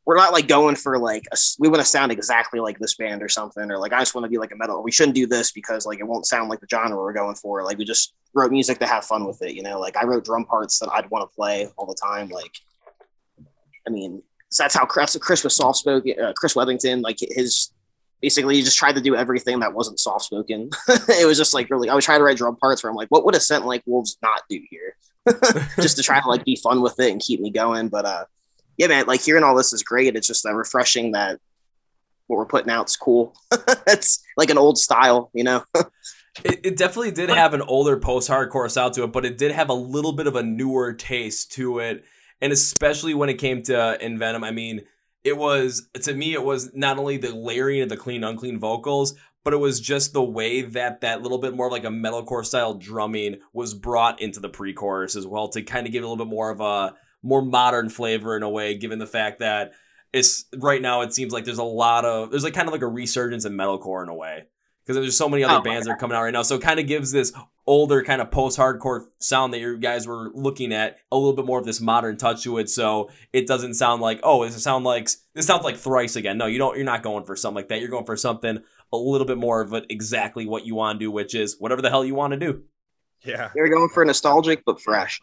we're not like going for like a, we want to sound exactly like this band or something or like I just want to be like a metal. We shouldn't do this because like it won't sound like the genre we're going for. Like we just wrote music to have fun with it, you know. Like I wrote drum parts that I'd want to play all the time. Like, I mean, so that's how Chris, Chris was soft spoken. Uh, Chris Weathington, like his basically he just tried to do everything that wasn't soft spoken. it was just like really. I was trying to write drum parts where I'm like, what would a scent like wolves not do here? just to try to like be fun with it and keep me going. But uh yeah, man, like hearing all this is great. It's just that refreshing that what we're putting out is cool. it's like an old style, you know. it, it definitely did have an older post-hardcore style to it, but it did have a little bit of a newer taste to it, and especially when it came to Envenom. I mean, it was to me, it was not only the layering of the clean, unclean vocals, but it was just the way that that little bit more like a metalcore style drumming was brought into the pre-chorus as well to kind of give it a little bit more of a more modern flavor in a way, given the fact that it's right now it seems like there's a lot of there's like kind of like a resurgence in metalcore in a way because there's so many other oh, bands that are coming out right now. So it kind of gives this older kind of post-hardcore sound that you guys were looking at a little bit more of this modern touch to it. So it doesn't sound like oh, does it sound like this sounds like thrice again? No, you don't. You're not going for something like that. You're going for something a little bit more of it exactly what you want to do, which is whatever the hell you want to do. Yeah, you're going for nostalgic but fresh.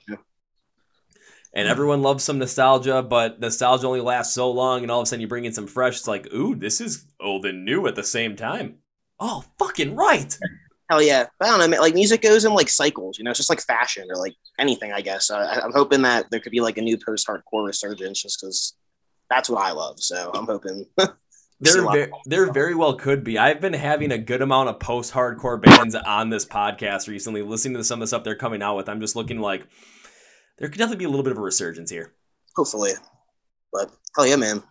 And everyone loves some nostalgia, but nostalgia only lasts so long, and all of a sudden you bring in some fresh. It's like, ooh, this is old and new at the same time. Oh, fucking right. Hell yeah. I don't know, man, like music goes in like cycles, you know, it's just like fashion or like anything, I guess. Uh, I, I'm hoping that there could be like a new post hardcore resurgence just because that's what I love. So I'm hoping. There, a lot ve- there very well could be. I've been having a good amount of post-hardcore bands on this podcast recently, listening to some of the stuff they're coming out with. I'm just looking like there could definitely be a little bit of a resurgence here. hopefully. But hell yeah, man.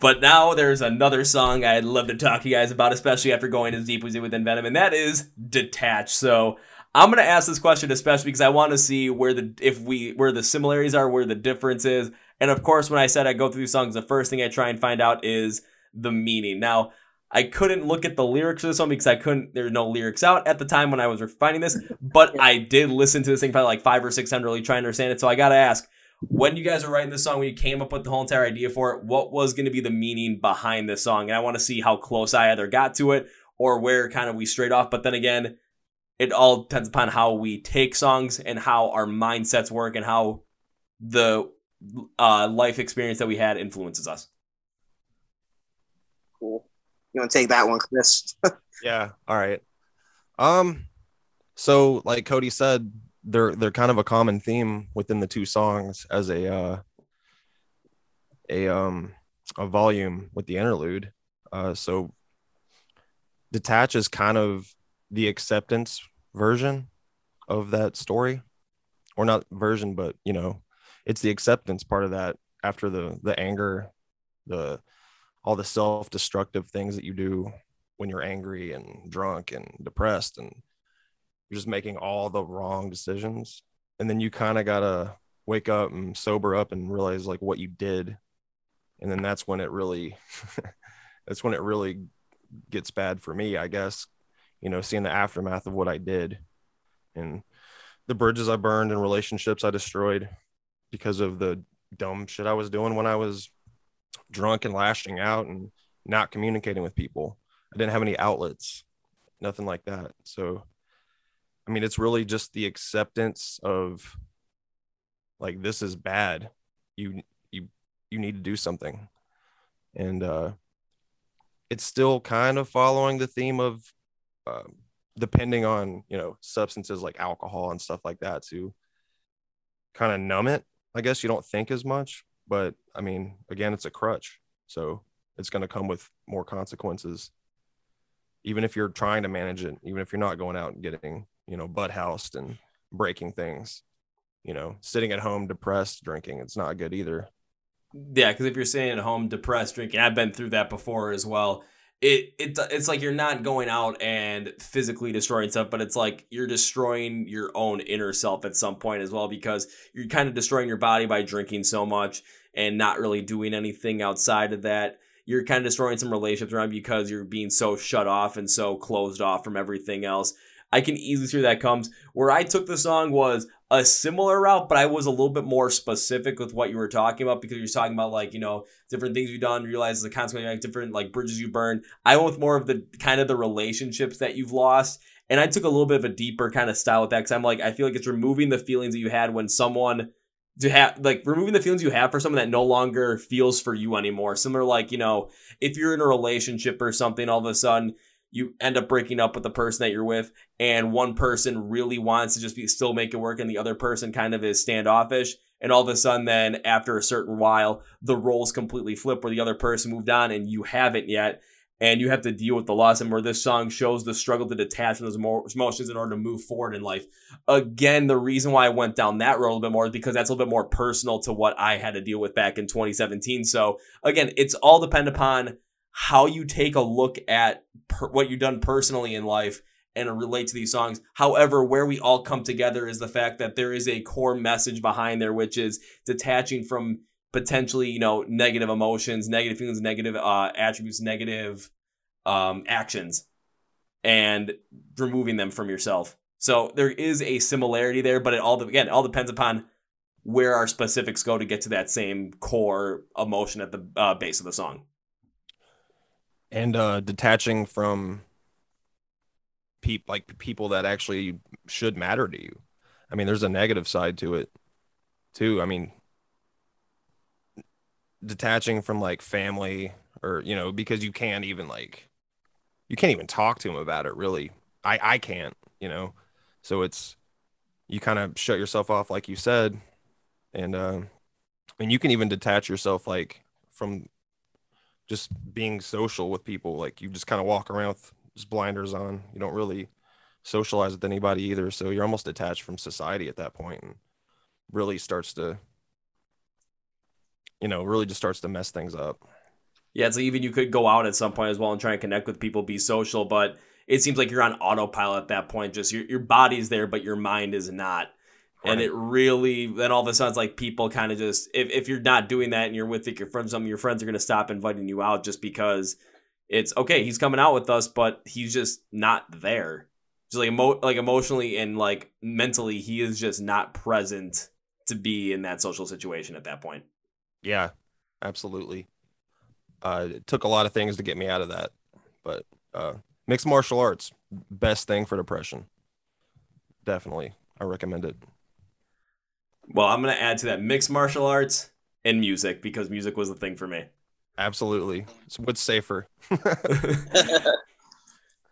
But now there's another song I'd love to talk to you guys about, especially after going as deep as we did with Envenom, and that is Detached. So I'm gonna ask this question especially because I want to see where the if we where the similarities are, where the difference is, and of course when I said I go through songs, the first thing I try and find out is the meaning. Now I couldn't look at the lyrics of this one because I couldn't. There were no lyrics out at the time when I was finding this, but I did listen to this thing probably like five or six times, really trying to understand it. So I gotta ask, when you guys were writing this song, when you came up with the whole entire idea for it, what was going to be the meaning behind this song? And I want to see how close I either got to it or where kind of we strayed off. But then again, it all depends upon how we take songs and how our mindsets work and how the uh, life experience that we had influences us. Cool. You want to take that one, Chris? Yeah. All right. Um, so like Cody said, they're they're kind of a common theme within the two songs as a uh a um a volume with the interlude. Uh so detach is kind of the acceptance version of that story. Or not version, but you know, it's the acceptance part of that after the the anger, the all the self-destructive things that you do when you're angry and drunk and depressed and you're just making all the wrong decisions. And then you kind of got to wake up and sober up and realize like what you did. And then that's when it really that's when it really gets bad for me i guess you know seeing the aftermath of what i did and the bridges i burned and relationships i destroyed because of the dumb shit i was doing when i was drunk and lashing out and not communicating with people I didn't have any outlets, nothing like that. So, I mean, it's really just the acceptance of like this is bad. You you you need to do something, and uh, it's still kind of following the theme of um, depending on you know substances like alcohol and stuff like that to kind of numb it. I guess you don't think as much, but I mean, again, it's a crutch, so it's going to come with more consequences even if you're trying to manage it, even if you're not going out and getting, you know, butt housed and breaking things, you know, sitting at home depressed, drinking, it's not good either. Yeah, because if you're sitting at home depressed, drinking, I've been through that before as well. It, it it's like you're not going out and physically destroying stuff, but it's like you're destroying your own inner self at some point as well because you're kind of destroying your body by drinking so much and not really doing anything outside of that. You're kind of destroying some relationships around because you're being so shut off and so closed off from everything else. I can easily see where that comes. Where I took the song was a similar route, but I was a little bit more specific with what you were talking about because you're talking about like, you know, different things you've done, realize the consequence, like different like bridges you burned. I went with more of the kind of the relationships that you've lost. And I took a little bit of a deeper kind of style with that because I'm like, I feel like it's removing the feelings that you had when someone to have like removing the feelings you have for someone that no longer feels for you anymore. Similar like, you know, if you're in a relationship or something, all of a sudden you end up breaking up with the person that you're with and one person really wants to just be still make it work and the other person kind of is standoffish and all of a sudden then after a certain while the roles completely flip where the other person moved on and you haven't yet and you have to deal with the loss and where this song shows the struggle to detach from those emotions in order to move forward in life. Again the reason why i went down that road a little bit more is because that's a little bit more personal to what i had to deal with back in 2017 so again it's all dependent upon how you take a look at per- what you've done personally in life and relate to these songs. However, where we all come together is the fact that there is a core message behind there, which is detaching from potentially, you know, negative emotions, negative feelings, negative uh, attributes, negative um, actions, and removing them from yourself. So there is a similarity there, but it all again it all depends upon where our specifics go to get to that same core emotion at the uh, base of the song. And uh detaching from peop like people that actually should matter to you. I mean, there's a negative side to it. too. I mean, detaching from like family or you know because you can't even like you can't even talk to them about it really. I I can't, you know. So it's you kind of shut yourself off like you said and uh and you can even detach yourself like from just being social with people like you just kind of walk around with just blinders on you don't really socialize with anybody either so you're almost detached from society at that point and really starts to you know really just starts to mess things up Yeah, it's like even you could go out at some point as well and try and connect with people, be social, but it seems like you're on autopilot at that point. Just your your body's there, but your mind is not. And it really then all of a sudden it's like people kind of just if, if you're not doing that and you're with like your friends, some of your friends are gonna stop inviting you out just because it's okay, he's coming out with us, but he's just not there. Just like emo- like emotionally and like mentally, he is just not present to be in that social situation at that point. yeah absolutely uh it took a lot of things to get me out of that but uh mixed martial arts best thing for depression definitely i recommend it Well, I'm gonna add to that mixed martial arts and music because music was the thing for me. absolutely it's what's safer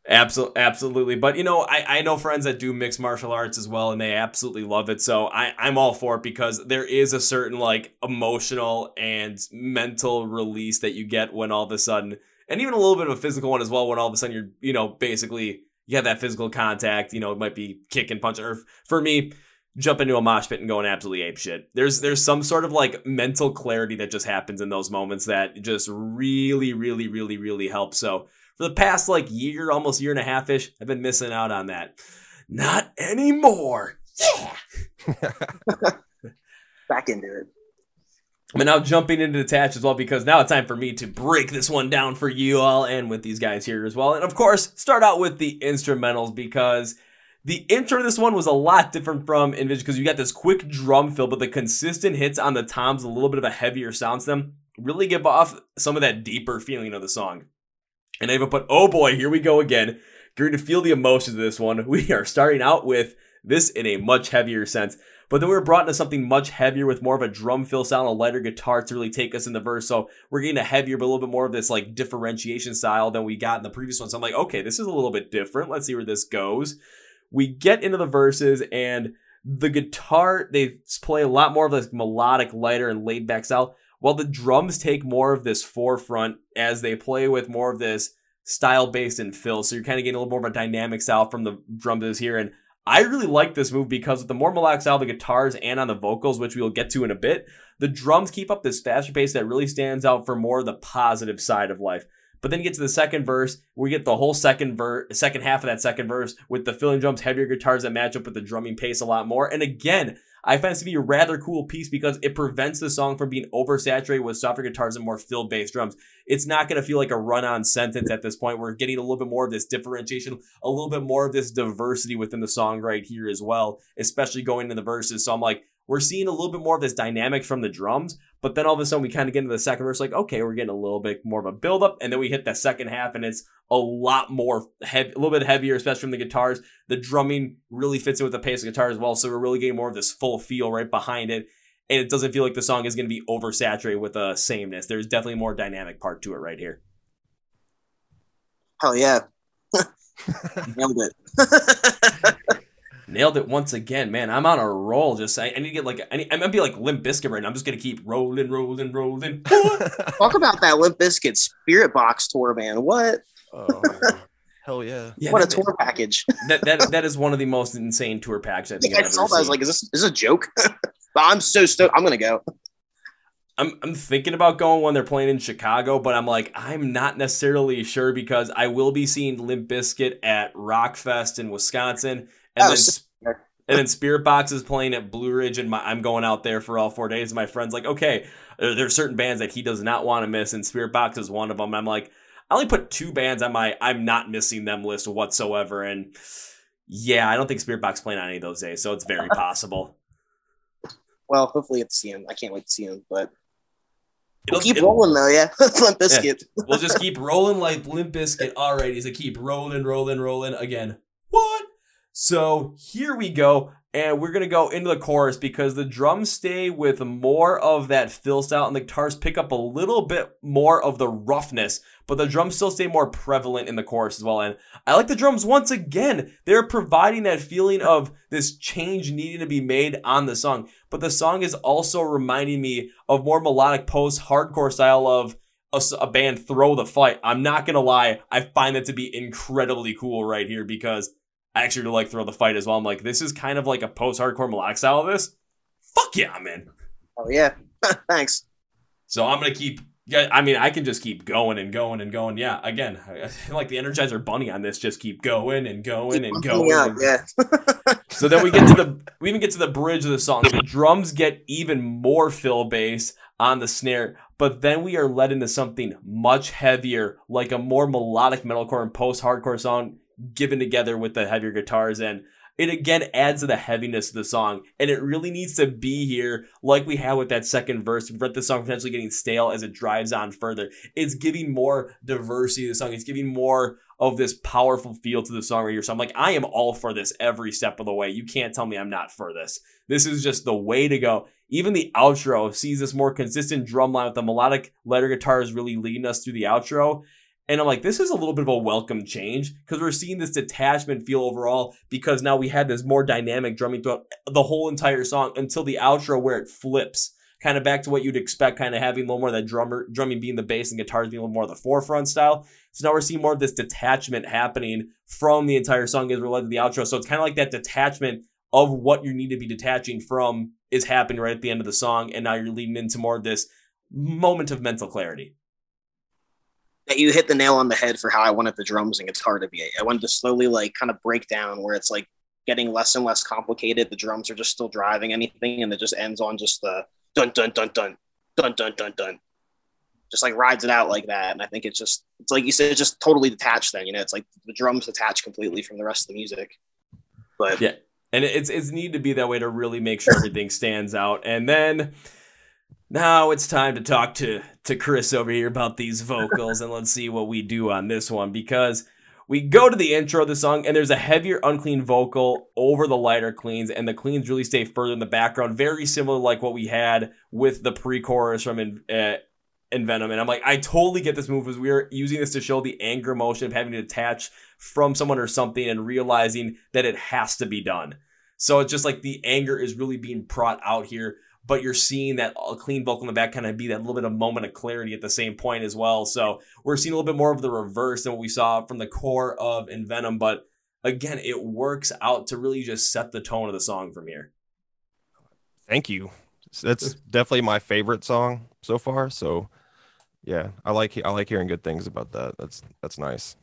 Absolutely, absolutely. But you know, I, I know friends that do mixed martial arts as well, and they absolutely love it. So I I'm all for it because there is a certain like emotional and mental release that you get when all of a sudden, and even a little bit of a physical one as well. When all of a sudden you're you know basically you have that physical contact. You know, it might be kick and punch. or for me. Jump into a mosh pit and going absolutely ape shit. There's there's some sort of like mental clarity that just happens in those moments that just really, really, really, really helps. So for the past like year, almost year and a half ish, I've been missing out on that. Not anymore. Yeah. Back into it. I'm now jumping into detach as well because now it's time for me to break this one down for you all and with these guys here as well. And of course, start out with the instrumentals because the intro to this one was a lot different from Envenom because you got this quick drum fill, but the consistent hits on the toms, a little bit of a heavier sound to them, really give off some of that deeper feeling of the song. And I even put, oh boy, here we go again. Going to feel the emotions of this one. We are starting out with this in a much heavier sense. But then we were brought into something much heavier with more of a drum fill sound, a lighter guitar to really take us in the verse. So we're getting a heavier, but a little bit more of this like differentiation style than we got in the previous one. So I'm like, okay, this is a little bit different. Let's see where this goes. We get into the verses and the guitar, they play a lot more of this melodic, lighter, and laid back style, while the drums take more of this forefront as they play with more of this style based and fill. So you're kind of getting a little more of a dynamic style from the drums here. And I really like this move because with the more melodic style, of the guitars and on the vocals, which we'll get to in a bit, the drums keep up this faster pace that really stands out for more of the positive side of life. But then you get to the second verse, we get the whole second verse, second half of that second verse with the filling drums, heavier guitars that match up with the drumming pace a lot more. And again, I find this to be a rather cool piece because it prevents the song from being oversaturated with softer guitars and more fill based drums. It's not going to feel like a run on sentence at this point. We're getting a little bit more of this differentiation, a little bit more of this diversity within the song right here as well, especially going into the verses. So I'm like, we're seeing a little bit more of this dynamic from the drums, but then all of a sudden we kind of get into the second verse, like, okay, we're getting a little bit more of a build up, and then we hit that second half, and it's a lot more heavy, a little bit heavier, especially from the guitars. The drumming really fits in with the pace of the guitar as well, so we're really getting more of this full feel right behind it, and it doesn't feel like the song is going to be oversaturated with a sameness. There's definitely more dynamic part to it right here. Hell yeah. Nailed it. Nailed it once again, man. I'm on a roll. Just I, I need to get like I, need, I might be like Limp Bizkit right now. I'm just gonna keep rolling, rolling, rolling. Talk about that Limp Bizkit Spiritbox tour, man. What? oh, hell yeah Yeah, what a that- tour package. that, that that is one of the most insane tour packs I think I I've ever saw that. I was like, is this, is this a joke? but I'm so stoked. I'm going to go. I'm I'm thinking about going when they're playing in Chicago, but I'm like I'm not necessarily sure because I will be seeing Limp Bizkit at Rockfest in Wisconsin, and then so- and then Spiritbox is playing at Blue Ridge, and my, I'm going out there for all four days. And my friend's like, okay, uh, there, there are certain bands that he does not want to miss, and Spiritbox is one of them. I'm like, I only put two bands on my I'm not missing them list whatsoever, and yeah, I don't think Spiritbox playing on any of those days, so it's very possible. Well, hopefully it's see him. I can't wait to see him. But we'll It'll- keep rolling though, yeah. Limp Bizkit. we'll just keep rolling like Limp Bizkit. Alrighty, so keep rolling, rolling, rolling again. So here we go. And we're gonna go into the chorus because the drums stay with more of that fill style, and the guitars pick up a little bit more of the roughness, but the drums still stay more prevalent in the chorus as well. And I like the drums once again. They're providing that feeling of this change needing to be made on the song. But the song is also reminding me of more melodic post hardcore style of a, a, band throw the fight. I'm not gonna lie, I find that to be incredibly cool right here because I actually really like throw the fight as well. I'm like, this is kind of like a post hardcore melodic style of this. Fuck yeah, man. Oh yeah, thanks. So I'm gonna keep. Yeah, I mean, I can just keep going and going and going. Yeah, again, I like the Energizer Bunny on this. Just keep going and going keep and going. Up, and... yeah. so then we get to the we even get to the bridge of the song. The drums get even more fill bass on the snare, but then we are led into something much heavier, like a more melodic metalcore and post-hardcore song given together with the heavier guitars and it again adds to the heaviness of the song and it really needs to be here like we had with that second verse prevent the song potentially getting stale as it drives on further. It's giving more diversity to the song. It's giving more of this powerful feel to the song right here. So i'm like i am all for this every step of the way. You can't tell me i'm not for this. This is just the way to go. Even the outro sees this more consistent drum line with the melodic letter guitars really leading us through the outro and I'm like, this is a little bit of a welcome change because we're seeing this detachment feel overall because now we had this more dynamic drumming throughout the whole entire song until the outro where it flips kind of back to what you'd expect, kind of having a little more of that drummer drumming being the bass and guitars being a little more of the forefront style. So now we're seeing more of this detachment happening from the entire song as we're led to the outro. So it's kind of like that detachment of what you need to be detaching from is happening right at the end of the song, and now you're leading into more of this moment of mental clarity you hit the nail on the head for how I wanted the drums and guitar to be. I wanted to slowly like kind of break down where it's like getting less and less complicated. The drums are just still driving anything, and it just ends on just the dun dun dun dun dun dun dun dun. Just like rides it out like that, and I think it's just it's like you said, just totally detached. Then you know, it's like the drums detached completely from the rest of the music. But yeah, and it's it's need to be that way to really make sure everything stands out, and then now it's time to talk to to Chris over here about these vocals and let's see what we do on this one because we go to the intro of the song and there's a heavier unclean vocal over the lighter cleans and the cleans really stay further in the background very similar like what we had with the pre-chorus from in, uh, Envenom and I'm like I totally get this move as we are using this to show the anger emotion of having to detach from someone or something and realizing that it has to be done. So it's just like the anger is really being brought out here but you're seeing that a clean vocal in the back kind of be that little bit of moment of clarity at the same point as well. So we're seeing a little bit more of the reverse than what we saw from the core of Envenom, but again, it works out to really just set the tone of the song from here. Thank you. That's definitely my favorite song so far. So yeah, I like I like hearing good things about that. That's that's nice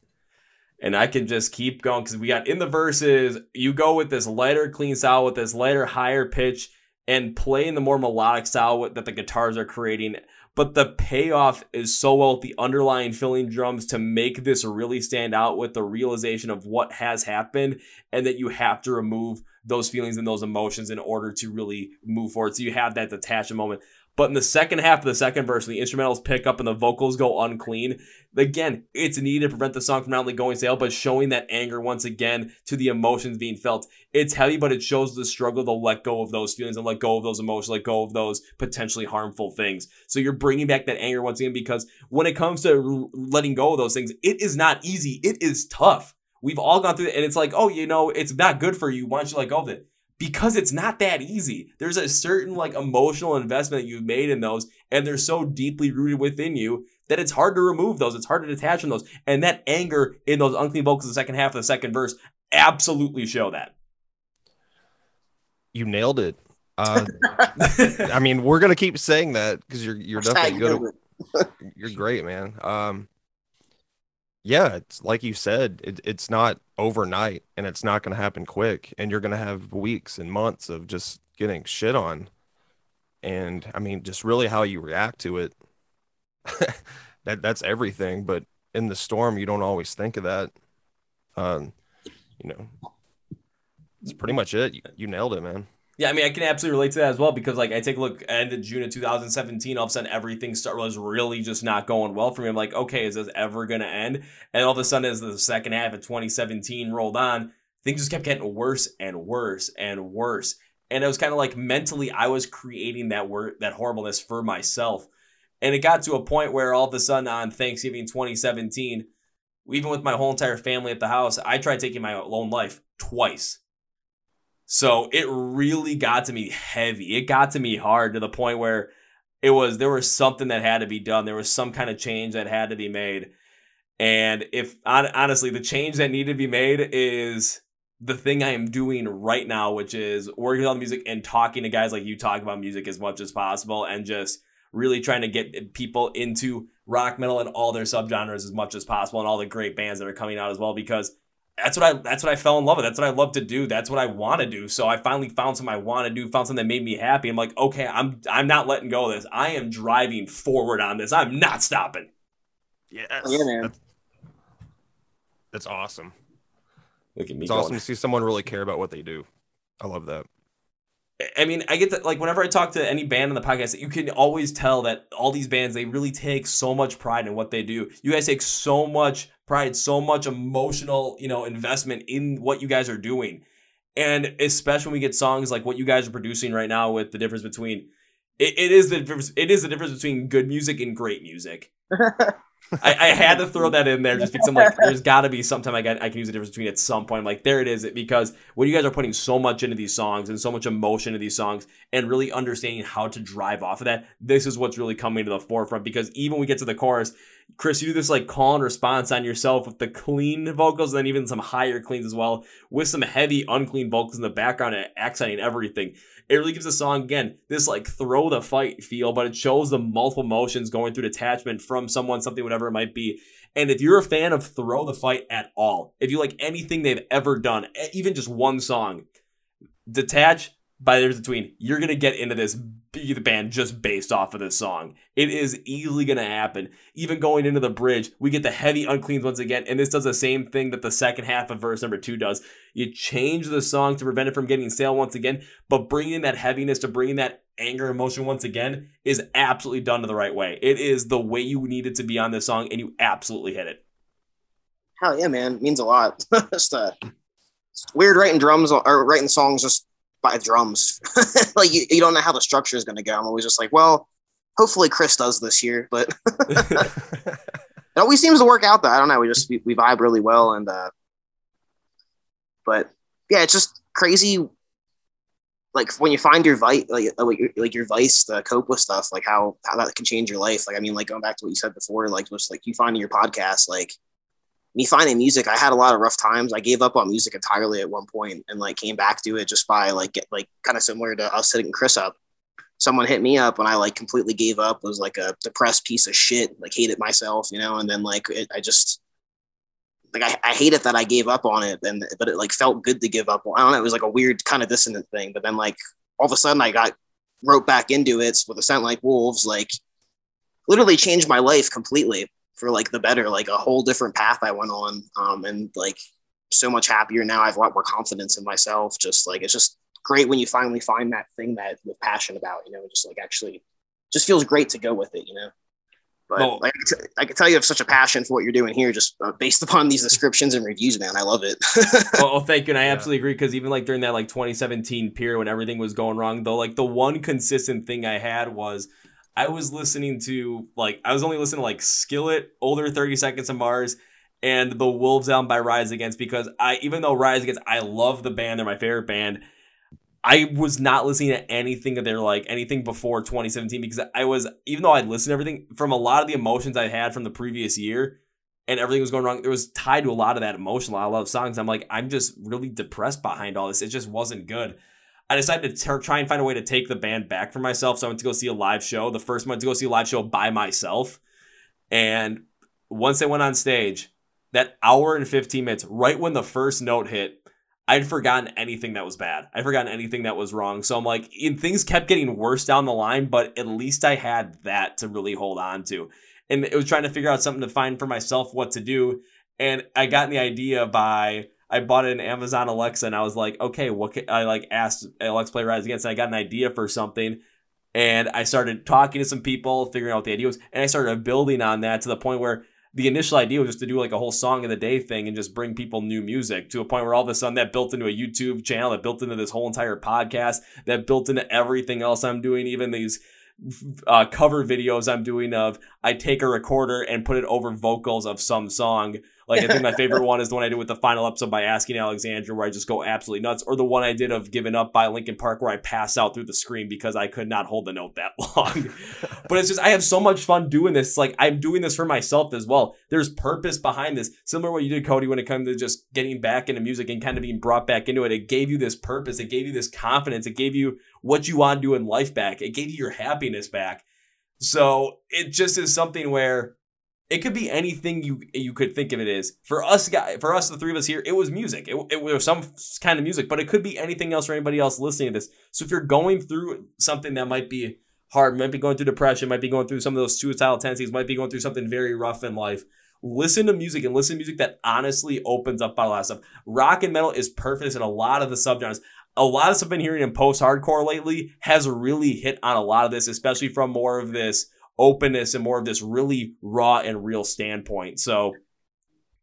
and I can just keep going because we got in the verses. You go with this lighter, clean style with this lighter, higher pitch, and play in the more melodic style that the guitars are creating. But the payoff is so well with the underlying filling drums to make this really stand out with the realization of what has happened and that you have to remove those feelings and those emotions in order to really move forward. So you have that detachment moment. But in the second half of the second verse, the instrumentals pick up and the vocals go unclean. Again, it's needed to prevent the song from not only going stale, but showing that anger once again to the emotions being felt. It's heavy, but it shows the struggle to let go of those feelings and let go of those emotions, let go of those potentially harmful things. So you're bringing back that anger once again because when it comes to letting go of those things, it is not easy. It is tough. We've all gone through it, and it's like, oh, you know, it's not good for you. Why don't you let go of it? Because it's not that easy. There's a certain like emotional investment that you've made in those, and they're so deeply rooted within you that it's hard to remove those. It's hard to detach from those. And that anger in those unclean vocals in the second half of the second verse absolutely show that. You nailed it. Uh, I mean, we're gonna keep saying that because you're you're definitely good. At, you're great, man. Um, yeah, it's like you said, it, it's not overnight and it's not going to happen quick. And you're going to have weeks and months of just getting shit on. And I mean, just really how you react to it. that that's everything. But in the storm, you don't always think of that. Um, you know, it's pretty much it. You, you nailed it, man. Yeah, I mean, I can absolutely relate to that as well because, like, I take a look at the June of 2017. All of a sudden, everything start was really just not going well for me. I'm like, okay, is this ever gonna end? And all of a sudden, as the second half of 2017 rolled on, things just kept getting worse and worse and worse. And it was kind of like mentally, I was creating that word, that horribleness for myself. And it got to a point where all of a sudden on Thanksgiving 2017, even with my whole entire family at the house, I tried taking my own life twice. So it really got to me heavy. It got to me hard to the point where it was there was something that had to be done. There was some kind of change that had to be made. And if honestly, the change that needed to be made is the thing I am doing right now, which is working on music and talking to guys like you talk about music as much as possible and just really trying to get people into rock metal and all their subgenres as much as possible and all the great bands that are coming out as well because that's what I that's what I fell in love with. That's what I love to do. That's what I want to do. So I finally found something I want to do, found something that made me happy. I'm like, okay, I'm I'm not letting go of this. I am driving forward on this. I'm not stopping. Yes. Oh, yeah, man. That's, that's awesome. Look at me. It's going. awesome to see someone really care about what they do. I love that. I mean, I get that like whenever I talk to any band on the podcast, you can always tell that all these bands they really take so much pride in what they do. You guys take so much pride, so much emotional, you know, investment in what you guys are doing. And especially when we get songs like what you guys are producing right now with the difference between it, it is the difference it is the difference between good music and great music. I, I, had to throw that in there just because I'm like, there's got to be sometime I, got, I can use the difference between at some point. I'm like, there it is. Because when you guys are putting so much into these songs and so much emotion into these songs and really understanding how to drive off of that, this is what's really coming to the forefront. Because even when we get to the chorus, Chris, you do this like call and response on yourself with the clean vocals and then even some higher cleans as well, with some heavy unclean vocals in the background and accenting everything. It really gives the song again this like throw the fight feel, but it shows the multiple motions going through detachment from someone, something, whatever it might be. And if you're a fan of Throw the Fight at all, if you like anything they've ever done, even just one song, Detach by the difference between you're gonna get into this the band just based off of this song. It is easily gonna happen. Even going into the bridge, we get the heavy uncleans once again, and this does the same thing that the second half of verse number two does. You change the song to prevent it from getting stale once again, but bringing that heaviness to bringing that anger emotion once again is absolutely done to the right way. It is the way you need it to be on this song, and you absolutely hit it. Hell yeah, man! It means a lot. just uh, weird writing drums or writing songs just drums. like you, you don't know how the structure is going to go. I'm always just like, well, hopefully Chris does this year, but it always seems to work out though. I don't know. We just, we, we vibe really well. And, uh, but yeah, it's just crazy. Like when you find your vice, like, your, like your vice to cope with stuff, like how, how that can change your life. Like, I mean, like going back to what you said before, like just like you finding your podcast, like me finding music, I had a lot of rough times. I gave up on music entirely at one point and like came back to it just by like get like kind of similar to us hitting Chris up. Someone hit me up and I like completely gave up, was like a depressed piece of shit, like hated myself, you know, and then like it, I just like I, I hated that I gave up on it and but it like felt good to give up. I don't know, it was like a weird kind of dissonant thing. But then like all of a sudden I got wrote back into it with a scent like wolves, like literally changed my life completely for like the better, like a whole different path I went on. Um, and like so much happier now. I have a lot more confidence in myself. Just like, it's just great when you finally find that thing that you're passionate about, you know, just like actually just feels great to go with it, you know? But well, like, I can tell you have such a passion for what you're doing here, just uh, based upon these descriptions and reviews, man. I love it. well, thank you, and I yeah. absolutely agree. Because even like during that like 2017 period when everything was going wrong, though, like the one consistent thing I had was I was listening to like I was only listening to like Skillet, older 30 Seconds to Mars, and the Wolves album by Rise Against because I even though Rise Against I love the band, they're my favorite band. I was not listening to anything that they're like anything before 2017 because I was even though I'd listened to everything from a lot of the emotions I had from the previous year and everything was going wrong, it was tied to a lot of that emotion, a lot of songs. I'm like, I'm just really depressed behind all this. It just wasn't good. I decided to try and find a way to take the band back for myself. So I went to go see a live show. The first one to go see a live show by myself. And once I went on stage, that hour and 15 minutes, right when the first note hit, I'd forgotten anything that was bad. I'd forgotten anything that was wrong. So I'm like, and things kept getting worse down the line, but at least I had that to really hold on to. And it was trying to figure out something to find for myself what to do. And I got the idea by I bought an Amazon Alexa and I was like, okay, what can, I like asked Alexa play Rise Against and I got an idea for something. And I started talking to some people, figuring out what the idea was, and I started building on that to the point where the initial idea was just to do like a whole song of the day thing and just bring people new music to a point where all of a sudden that built into a YouTube channel, that built into this whole entire podcast, that built into everything else I'm doing, even these uh, cover videos I'm doing of I take a recorder and put it over vocals of some song like I think my favorite one is the one I did with the final episode by Asking Alexandria, where I just go absolutely nuts, or the one I did of Given Up by Linkin Park, where I pass out through the screen because I could not hold the note that long. but it's just I have so much fun doing this. Like I'm doing this for myself as well. There's purpose behind this, similar to what you did, Cody, when it comes to just getting back into music and kind of being brought back into it. It gave you this purpose. It gave you this confidence. It gave you what you want to do in life back. It gave you your happiness back. So it just is something where it could be anything you you could think of it as. For us, guy, for us, the three of us here, it was music. It, it was some kind of music, but it could be anything else for anybody else listening to this. So if you're going through something that might be hard, might be going through depression, might be going through some of those suicidal tendencies, might be going through something very rough in life, listen to music and listen to music that honestly opens up a lot of stuff. Rock and metal is perfect in a lot of the subgenres. A lot of stuff I've been hearing in post-hardcore lately has really hit on a lot of this, especially from more of this openness and more of this really raw and real standpoint. So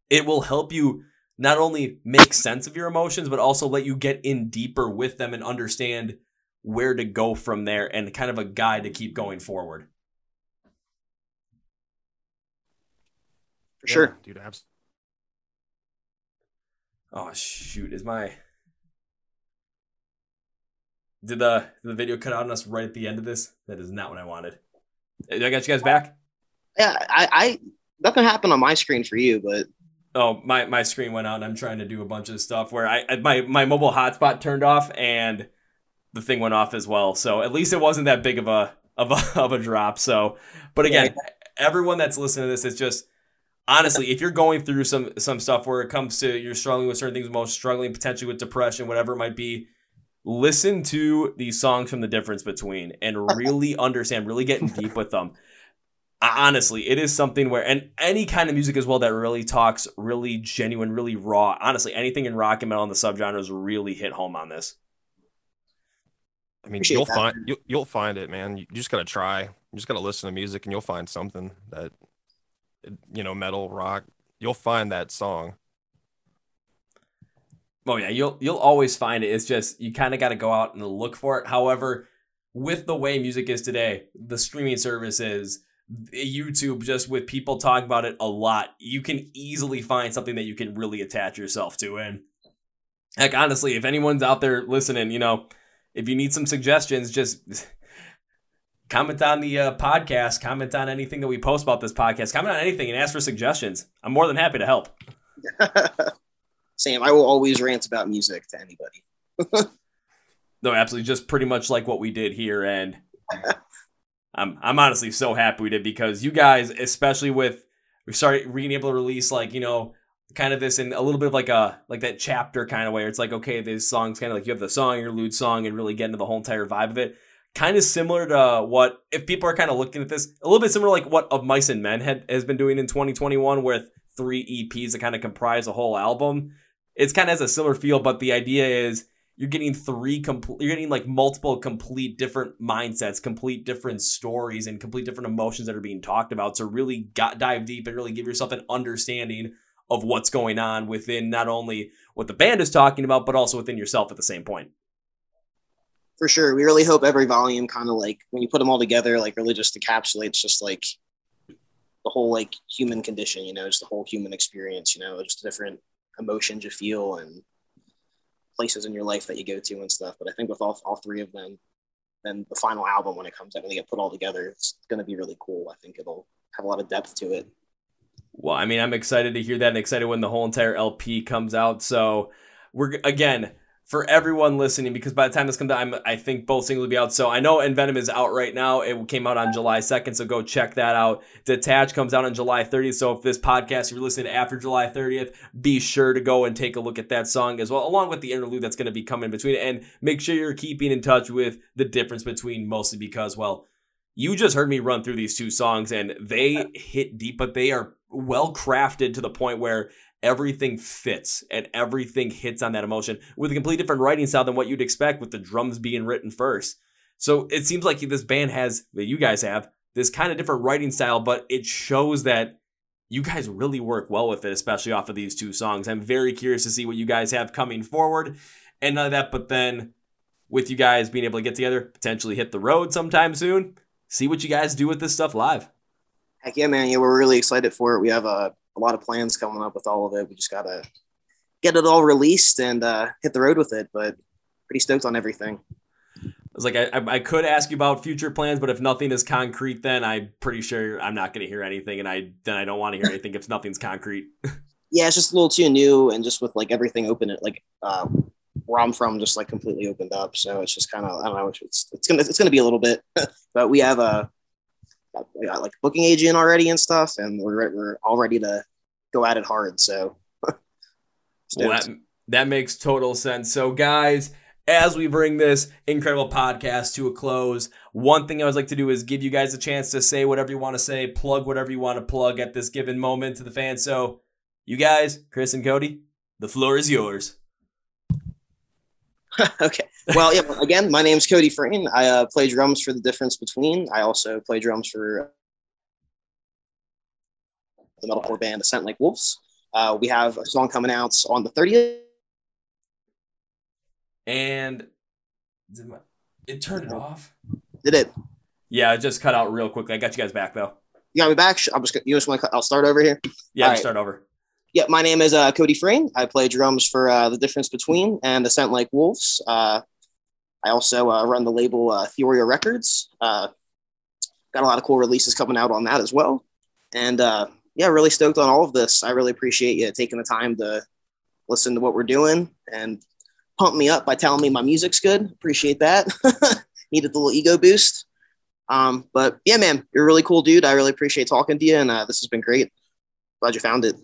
it will help you not only make sense of your emotions, but also let you get in deeper with them and understand where to go from there and kind of a guide to keep going forward. For sure. Yeah, dude, absolutely. Oh shoot, is my did the did the video cut out on us right at the end of this? That is not what I wanted. Did I get you guys back? Yeah, I, I nothing happened on my screen for you, but oh, my my screen went out, and I'm trying to do a bunch of stuff where I my my mobile hotspot turned off, and the thing went off as well. So at least it wasn't that big of a of a of a drop. So, but again, yeah. everyone that's listening to this is just honestly, if you're going through some some stuff where it comes to you're struggling with certain things, most struggling potentially with depression, whatever it might be, listen to these songs from the difference between and really understand, really getting deep with them. Honestly, it is something where, and any kind of music as well that really talks, really genuine, really raw. Honestly, anything in rock and metal and the subgenres really hit home on this. I mean, Appreciate you'll that. find you'll, you'll find it, man. You just gotta try. You just gotta listen to music, and you'll find something that, you know, metal, rock. You'll find that song. Oh yeah, you'll you'll always find it. It's just you kind of got to go out and look for it. However, with the way music is today, the streaming services, YouTube, just with people talking about it a lot, you can easily find something that you can really attach yourself to. And heck, honestly, if anyone's out there listening, you know, if you need some suggestions, just comment on the uh, podcast, comment on anything that we post about this podcast, comment on anything, and ask for suggestions. I'm more than happy to help. Sam, I will always rant about music to anybody. no, absolutely. Just pretty much like what we did here. And I'm, I'm honestly so happy we did because you guys, especially with, we started being able to release like, you know, kind of this in a little bit of like a, like that chapter kind of way. It's like, okay, this song's kind of like you have the song, your lead song, and really get into the whole entire vibe of it kind of similar to what if people are kind of looking at this a little bit similar like what of mice and men had has been doing in 2021 with three eps that kind of comprise a whole album it's kind of has a similar feel, but the idea is you're getting three complete you're getting like multiple complete different mindsets complete different stories and complete different emotions that are being talked about to really got, dive deep and really give yourself an understanding of what's going on within not only what the band is talking about but also within yourself at the same point. For sure. We really hope every volume kind of like when you put them all together like really just encapsulates just like the whole like human condition you know just the whole human experience you know just different emotions you feel and places in your life that you go to and stuff. But I think with all, all three of them, then the final album when it comes out when they get put all together, it's going to be really cool. I think it'll have a lot of depth to it. Well, I mean, I'm excited to hear that and excited when the whole entire LP comes out. So we're again for everyone listening because by the time this comes out, I'm, I think both singles will be out. So I know Envenom is out right now. It came out on July 2nd, so go check that out. Detach comes out on July 30th. So if this podcast you're listening after July 30th, be sure to go and take a look at that song as well, along with the interlude that's going to be coming between. And make sure you're keeping in touch with the difference between mostly because, well, you just heard me run through these two songs and they hit deep, but they are well crafted to the point where everything fits and everything hits on that emotion with a completely different writing style than what you'd expect with the drums being written first. So it seems like this band has, that you guys have, this kind of different writing style, but it shows that you guys really work well with it, especially off of these two songs. I'm very curious to see what you guys have coming forward and none of that, but then with you guys being able to get together, potentially hit the road sometime soon, see what you guys do with this stuff live. Heck yeah, man. Yeah, we're really excited for it. We have a, a lot of plans coming up with all of it. We just got to get it all released and uh, hit the road with it, but pretty stoked on everything. I was like, I, I could ask you about future plans, but if nothing is concrete, then I'm pretty sure I'm not going to hear anything, and I then I don't want to hear anything if nothing's concrete. yeah, it's just a little too new, and just with like everything open, it like uh, where I'm from, just like completely opened up. So it's just kind of I don't know. It's it's gonna it's gonna be a little bit, but we have a we got like booking agent already and stuff, and we're we're all ready to go at it hard. So well, that that makes total sense. So guys as we bring this incredible podcast to a close, one thing I always like to do is give you guys a chance to say whatever you want to say, plug whatever you want to plug at this given moment to the fans. So, you guys, Chris and Cody, the floor is yours. okay. Well, yeah. Again, my name is Cody Frayne. I uh, play drums for the Difference Between. I also play drums for the metalcore band A Scent Like Wolves. Uh, we have a song coming out on the 30th and it turned it off. Did it? Yeah, it just cut out real quickly. I got you guys back though. You got me back. I'm just you just want to. I'll start over here. Yeah, right. start over. Yeah, my name is uh, Cody Frayne. I play drums for uh, the Difference Between and A Scent Like Wolves. Uh, I also uh, run the label uh, Theoria Records. Uh, got a lot of cool releases coming out on that as well. And uh, yeah, really stoked on all of this. I really appreciate you taking the time to listen to what we're doing and pump me up by telling me my music's good. Appreciate that. Needed the little ego boost. Um, but yeah, man, you're a really cool dude. I really appreciate talking to you, and this has been great. Glad you found it.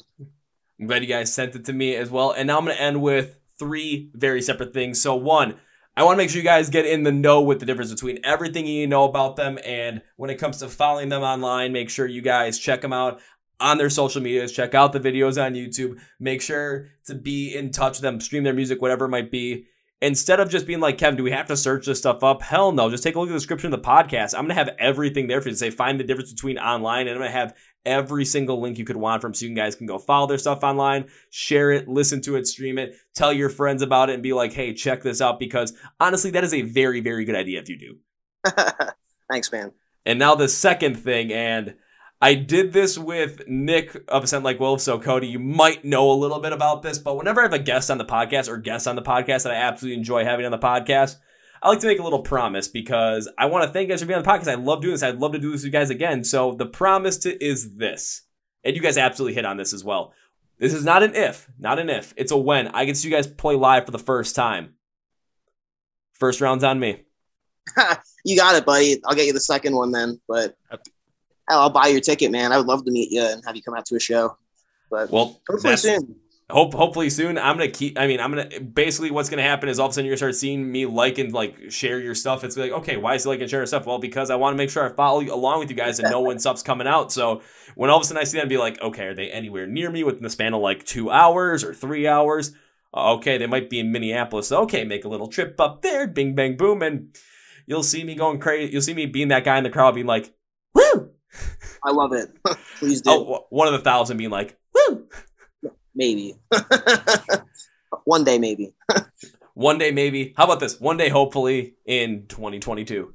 I'm glad you guys sent it to me as well. And now I'm going to end with three very separate things. So, one, I want to make sure you guys get in the know with the difference between everything you know about them and when it comes to following them online, make sure you guys check them out on their social medias. Check out the videos on YouTube. Make sure to be in touch with them, stream their music, whatever it might be. Instead of just being like, Kevin, do we have to search this stuff up? Hell no. Just take a look at the description of the podcast. I'm going to have everything there for you to say, find the difference between online, and I'm going to have every single link you could want from so you guys can go follow their stuff online, share it, listen to it, stream it, tell your friends about it, and be like, hey, check this out. Because honestly, that is a very, very good idea if you do. Thanks, man. And now the second thing, and I did this with Nick of A Scent Like Wolf. So, Cody, you might know a little bit about this, but whenever I have a guest on the podcast or guests on the podcast that I absolutely enjoy having on the podcast, I like to make a little promise because I want to thank you guys for being on the podcast. I love doing this. I'd love to do this with you guys again. So, the promise to, is this, and you guys absolutely hit on this as well. This is not an if, not an if. It's a when. I get to see you guys play live for the first time. First round's on me. you got it, buddy. I'll get you the second one then. But I'll buy your ticket, man. I would love to meet you and have you come out to a show. But well, hopefully soon. Hope hopefully soon. I'm gonna keep. I mean, I'm gonna basically what's gonna happen is all of a sudden you're gonna start seeing me like and like share your stuff. It's like okay, why is he like and share stuff? Well, because I want to make sure I follow along with you guys and know when stuff's coming out. So when all of a sudden I see them, be like, okay, are they anywhere near me within the span of like two hours or three hours? Uh, okay, they might be in Minneapolis. So, okay, make a little trip up there. Bing bang boom, and you'll see me going crazy. You'll see me being that guy in the crowd, being like, I love it. Please do. Oh, one of the thousand being like, woo. Maybe. One day, maybe. One day, maybe. How about this? One day, hopefully, in 2022.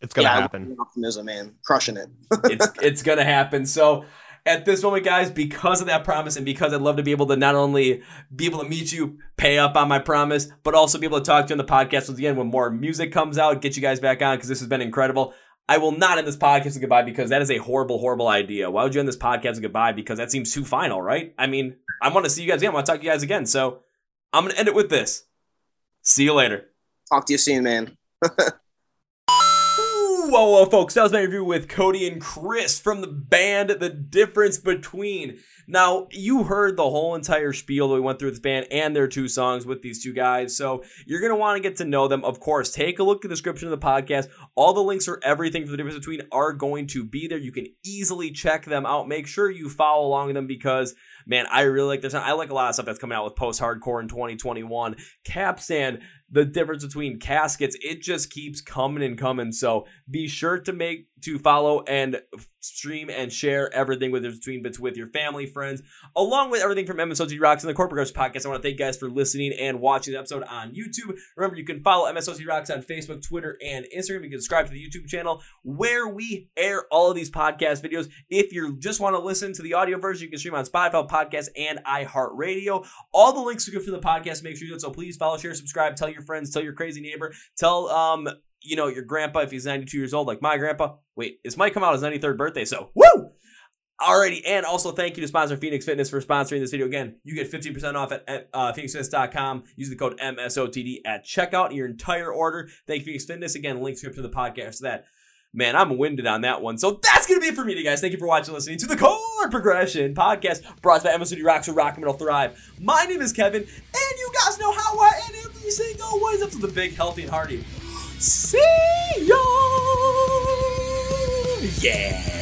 It's gonna yeah, happen. Optimism, man, crushing it. it's it's gonna happen. So at this moment, guys, because of that promise and because I'd love to be able to not only be able to meet you, pay up on my promise, but also be able to talk to you on the podcast once again when more music comes out, get you guys back on because this has been incredible. I will not end this podcast goodbye because that is a horrible, horrible idea. Why would you end this podcast goodbye? Because that seems too final, right? I mean, I want to see you guys again. I want to talk to you guys again. So I'm going to end it with this. See you later. Talk to you soon, man. whoa, whoa, folks. That was my interview with Cody and Chris from the band The Difference Between. Now, you heard the whole entire spiel that we went through this band and their two songs with these two guys. So you're going to want to get to know them. Of course, take a look at the description of the podcast. All the links for everything for The Difference Between are going to be there. You can easily check them out. Make sure you follow along with them because man, I really like this. I like a lot of stuff that's coming out with post hardcore in 2021. Capstan, the difference between caskets, it just keeps coming and coming. So be sure to make to follow and stream and share everything with between with your family, friends, along with everything from MSOT Rocks and the Chord Progression podcast. I want to thank you guys for listening and watching the episode on YouTube. Remember, you can follow MSOT Rocks on Facebook, Twitter, and Instagram. You can subscribe to the YouTube channel where we air all of these podcast videos. If you just want to listen to the audio version, you can stream on Spotify, Podcast, and iHeartRadio. All the links are good for the podcast. Make sure you do. So please follow, share, subscribe, tell your friends, tell your crazy neighbor, tell um you know, your grandpa if he's 92 years old, like my grandpa. Wait, this might come out his 93rd birthday, so woo! Alrighty, and also thank you to sponsor Phoenix Fitness for sponsoring this video. Again, you get 15% off at, uh, phoenixfitness.com. Use the code MSOTD at checkout. Your entire order. Thank you, Phoenix Fitness. Again, link script to the podcast. that man, I'm winded on that one. So that's gonna be it for me, today, guys. Thank you for watching, listening to the Chord Progression podcast brought to you by MSOTD Rocks or Rock Metal Thrive. My name is Kevin, and you guys know how I end every single one. Up to the big, healthy, and hearty. See ya! Yeah!